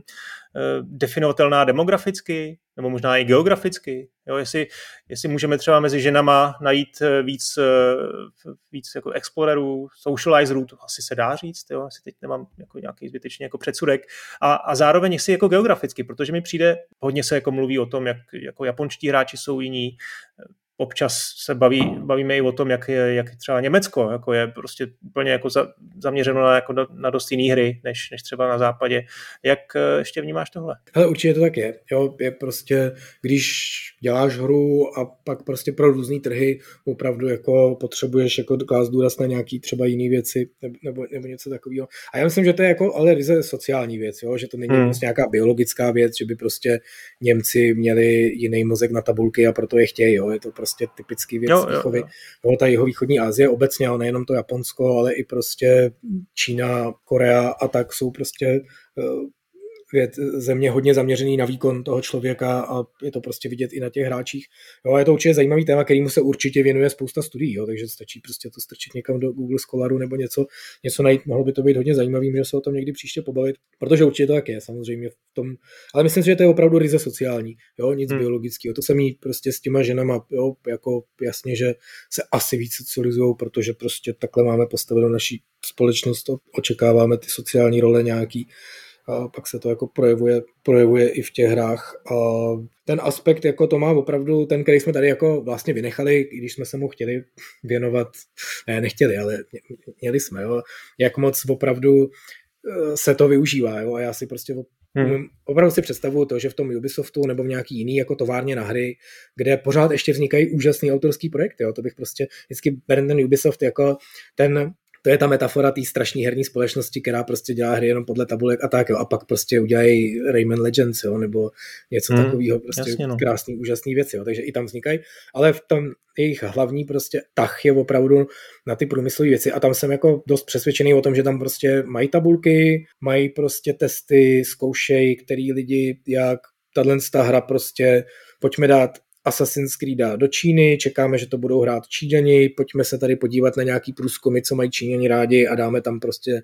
Speaker 1: definovatelná demograficky, nebo možná i geograficky? Jo, jestli, jestli můžeme třeba mezi ženama najít víc, víc jako explorerů, socializerů, to asi se dá říct, jo, asi teď nemám jako nějaký zbytečný jako předsudek. A, a zároveň jestli jako geograficky, protože mi přijde, hodně se jako mluví o tom, jak jako japonští hráči jsou jiní, občas se baví, bavíme i o tom, jak je jak třeba Německo, jako je prostě úplně jako za, zaměřeno na, jako na, na dost jiný hry, než, než třeba na západě. Jak eh, ještě vnímáš tohle?
Speaker 2: Ale určitě to tak je. Jo, je prostě, když děláš hru a pak prostě pro různé trhy opravdu jako potřebuješ jako klást důraz na nějaký třeba jiný věci nebo, nebo něco takového. A já myslím, že to je jako ale ryze sociální věc, jo? že to není hmm. prostě nějaká biologická věc, že by prostě Němci měli jiný mozek na tabulky a proto je chtějí. Jo? Je to prostě prostě typický věc jo, výchovy. Jo, jo. ta jeho východní Asie obecně, ale nejenom to Japonsko, ale i prostě Čína, Korea a tak jsou prostě věc, země hodně zaměřený na výkon toho člověka a je to prostě vidět i na těch hráčích. Jo, je to určitě zajímavý téma, kterýmu se určitě věnuje spousta studií, jo, takže stačí prostě to strčit někam do Google Scholaru nebo něco, něco najít. Mohlo by to být hodně zajímavý, že se o tom někdy příště pobavit, protože určitě to tak je, samozřejmě v tom, ale myslím si, že to je opravdu ryze sociální, jo, nic hmm. biologického. To se mít prostě s těma ženama, jo, jako jasně, že se asi víc socializují, protože prostě takhle máme postavenou naší společnost, očekáváme ty sociální role nějaký a pak se to jako projevuje, projevuje i v těch hrách. A ten aspekt jako to má opravdu, ten, který jsme tady jako vlastně vynechali, když jsme se mu chtěli věnovat, ne, nechtěli, ale měli jsme, jo, jak moc opravdu se to využívá. Jo? A já si prostě Hmm. Opravdu si představuju to, že v tom Ubisoftu nebo v nějaký jiný jako továrně na hry, kde pořád ještě vznikají úžasný autorský projekty. Jo? To bych prostě vždycky berem ten Ubisoft jako ten to je ta metafora té strašné herní společnosti, která prostě dělá hry jenom podle tabulek a tak, jo, a pak prostě udělají Rayman Legends, jo, nebo něco hmm, takového, prostě jasně, no. krásný, úžasný věci, jo, takže i tam vznikají, ale v tom jejich hlavní prostě tah je opravdu na ty průmyslové věci. A tam jsem jako dost přesvědčený o tom, že tam prostě mají tabulky, mají prostě testy, zkoušejí, který lidi, jak tahle hra prostě pojďme dát Assassin's Creed do Číny, čekáme, že to budou hrát Číňani, pojďme se tady podívat na nějaký průzkumy, co mají Číňani rádi a dáme tam prostě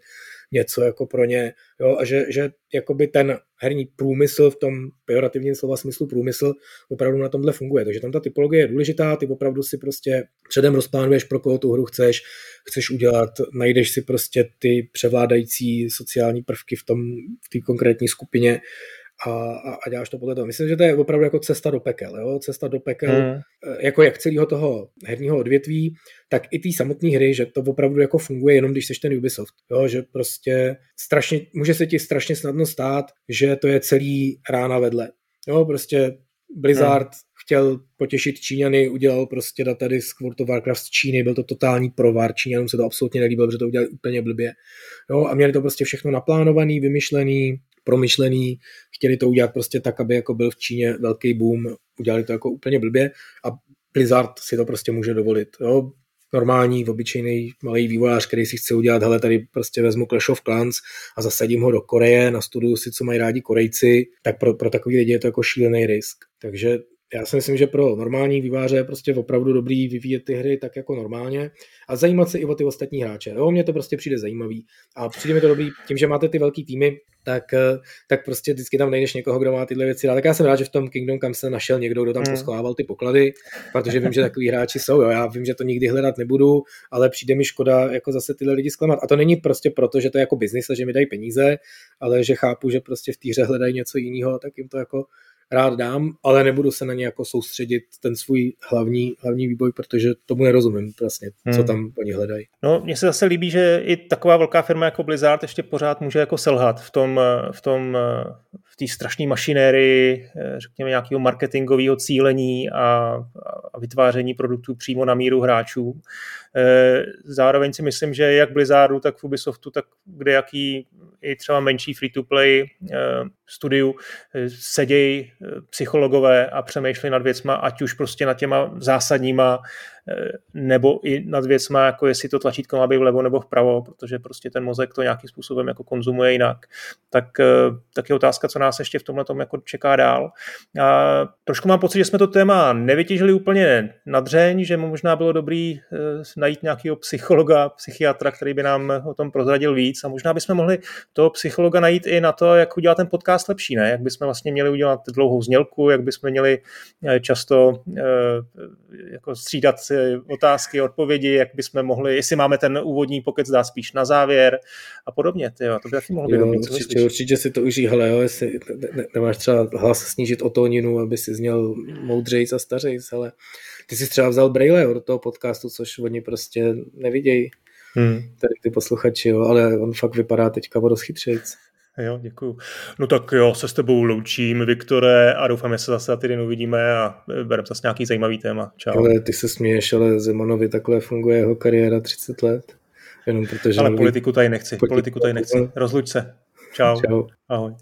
Speaker 2: něco jako pro ně. Jo? A že, že jakoby ten herní průmysl v tom pejorativním slova smyslu průmysl opravdu na tomhle funguje. Takže tam ta typologie je důležitá, ty opravdu si prostě předem rozplánuješ, pro koho tu hru chceš, chceš udělat, najdeš si prostě ty převládající sociální prvky v tom, v té konkrétní skupině a, a, a děláš to podle toho. Myslím, že to je opravdu jako cesta do pekel. Jo? Cesta do pekel. Eh, jako jak celého toho herního odvětví, tak i té samotné hry, že to opravdu jako funguje jenom když jsi ten Ubisoft. Jo? Že prostě strašně, může se ti strašně snadno stát, že to je celý rána vedle. Jo, prostě Blizzard hmm. chtěl potěšit Číňany, udělal prostě data disk World of Warcraft z Číny, byl to totální provar, Číňanům se to absolutně nelíbilo, protože to udělali úplně blbě. Jo, a měli to prostě všechno naplánovaný, vymyšlený, promyšlený, chtěli to udělat prostě tak, aby jako byl v Číně velký boom, udělali to jako úplně blbě a Blizzard si to prostě může dovolit. Jo? normální, obyčejný malý vývojář, který si chce udělat, hele, tady prostě vezmu Clash of Clans a zasadím ho do Koreje, nastuduju si, co mají rádi Korejci, tak pro, pro takový lidi je to jako šílený risk. Takže já si myslím, že pro normální výváře je prostě opravdu dobrý vyvíjet ty hry tak jako normálně a zajímat se i o ty ostatní hráče. Jo, mně to prostě přijde zajímavý a přijde mi to dobrý tím, že máte ty velký týmy, tak, eh, tak prostě vždycky tam najdeš někoho, kdo má tyhle věci rád. Tak já jsem rád, že v tom Kingdom kam se našel někdo, kdo tam hmm. poschovával ty poklady, protože vím, že takový hráči jsou. Jo. Já vím, že to nikdy hledat nebudu, ale přijde mi škoda jako zase tyhle lidi zklamat. A to není prostě proto, že to je jako biznis a že mi dají peníze, ale že chápu, že prostě v té hře hledají něco jiného, tak jim to jako rád dám, ale nebudu se na ně jako soustředit ten svůj hlavní, hlavní výboj, protože tomu nerozumím vlastně, co hmm. tam oni hledají.
Speaker 1: No, mně se zase líbí, že i taková velká firma jako Blizzard ještě pořád může jako selhat v tom, v tom v té strašné mašinérii, řekněme, nějakého marketingového cílení a, a vytváření produktů přímo na míru hráčů. Zároveň si myslím, že jak Blizzardu, tak v Ubisoftu, tak kde jaký i třeba menší free-to-play studiu sedějí psychologové a přemýšlí nad věcma, ať už prostě nad těma zásadníma nebo i nad věcma, jako jestli to tlačítko má být vlevo nebo vpravo, protože prostě ten mozek to nějakým způsobem jako konzumuje jinak, tak, eh, tak je otázka, co nás ještě v tomhle tom jako čeká dál. A trošku mám pocit, že jsme to téma nevytěžili úplně na dřeň, že možná bylo dobrý eh, najít nějakého psychologa, psychiatra, který by nám o tom prozradil víc a možná bychom mohli toho psychologa najít i na to, jak udělat ten podcast lepší, ne? Jak bychom vlastně měli udělat dlouhou znělku, jak bychom měli často jako střídat otázky, odpovědi, jak bychom mohli, jestli máme ten úvodní pokec dát spíš na závěr a podobně. Tyjo, to by taky mohlo být
Speaker 2: dobrý. Určitě, určitě si to užij, hele, jo, jestli ne, nemáš třeba hlas snížit o tóninu, aby si zněl moudřejc a stařejc, ale ty jsi třeba vzal Braille do toho podcastu, což oni prostě nevidějí. Hmm. Tady ty posluchači, jo, ale on fakt vypadá teďka o dost chytřejc.
Speaker 1: Jo, děkuju. No tak jo, se s tebou loučím, Viktore, a doufám, že se zase týden uvidíme a bereme zase nějaký zajímavý téma. Čau.
Speaker 2: Ale ty se směješ, ale Zemanovi takhle funguje jeho kariéra 30 let. Jenom protože
Speaker 1: ale politiku tady nechci, politiku tady nechci. Rozluč se. Čau. Čau. Ahoj.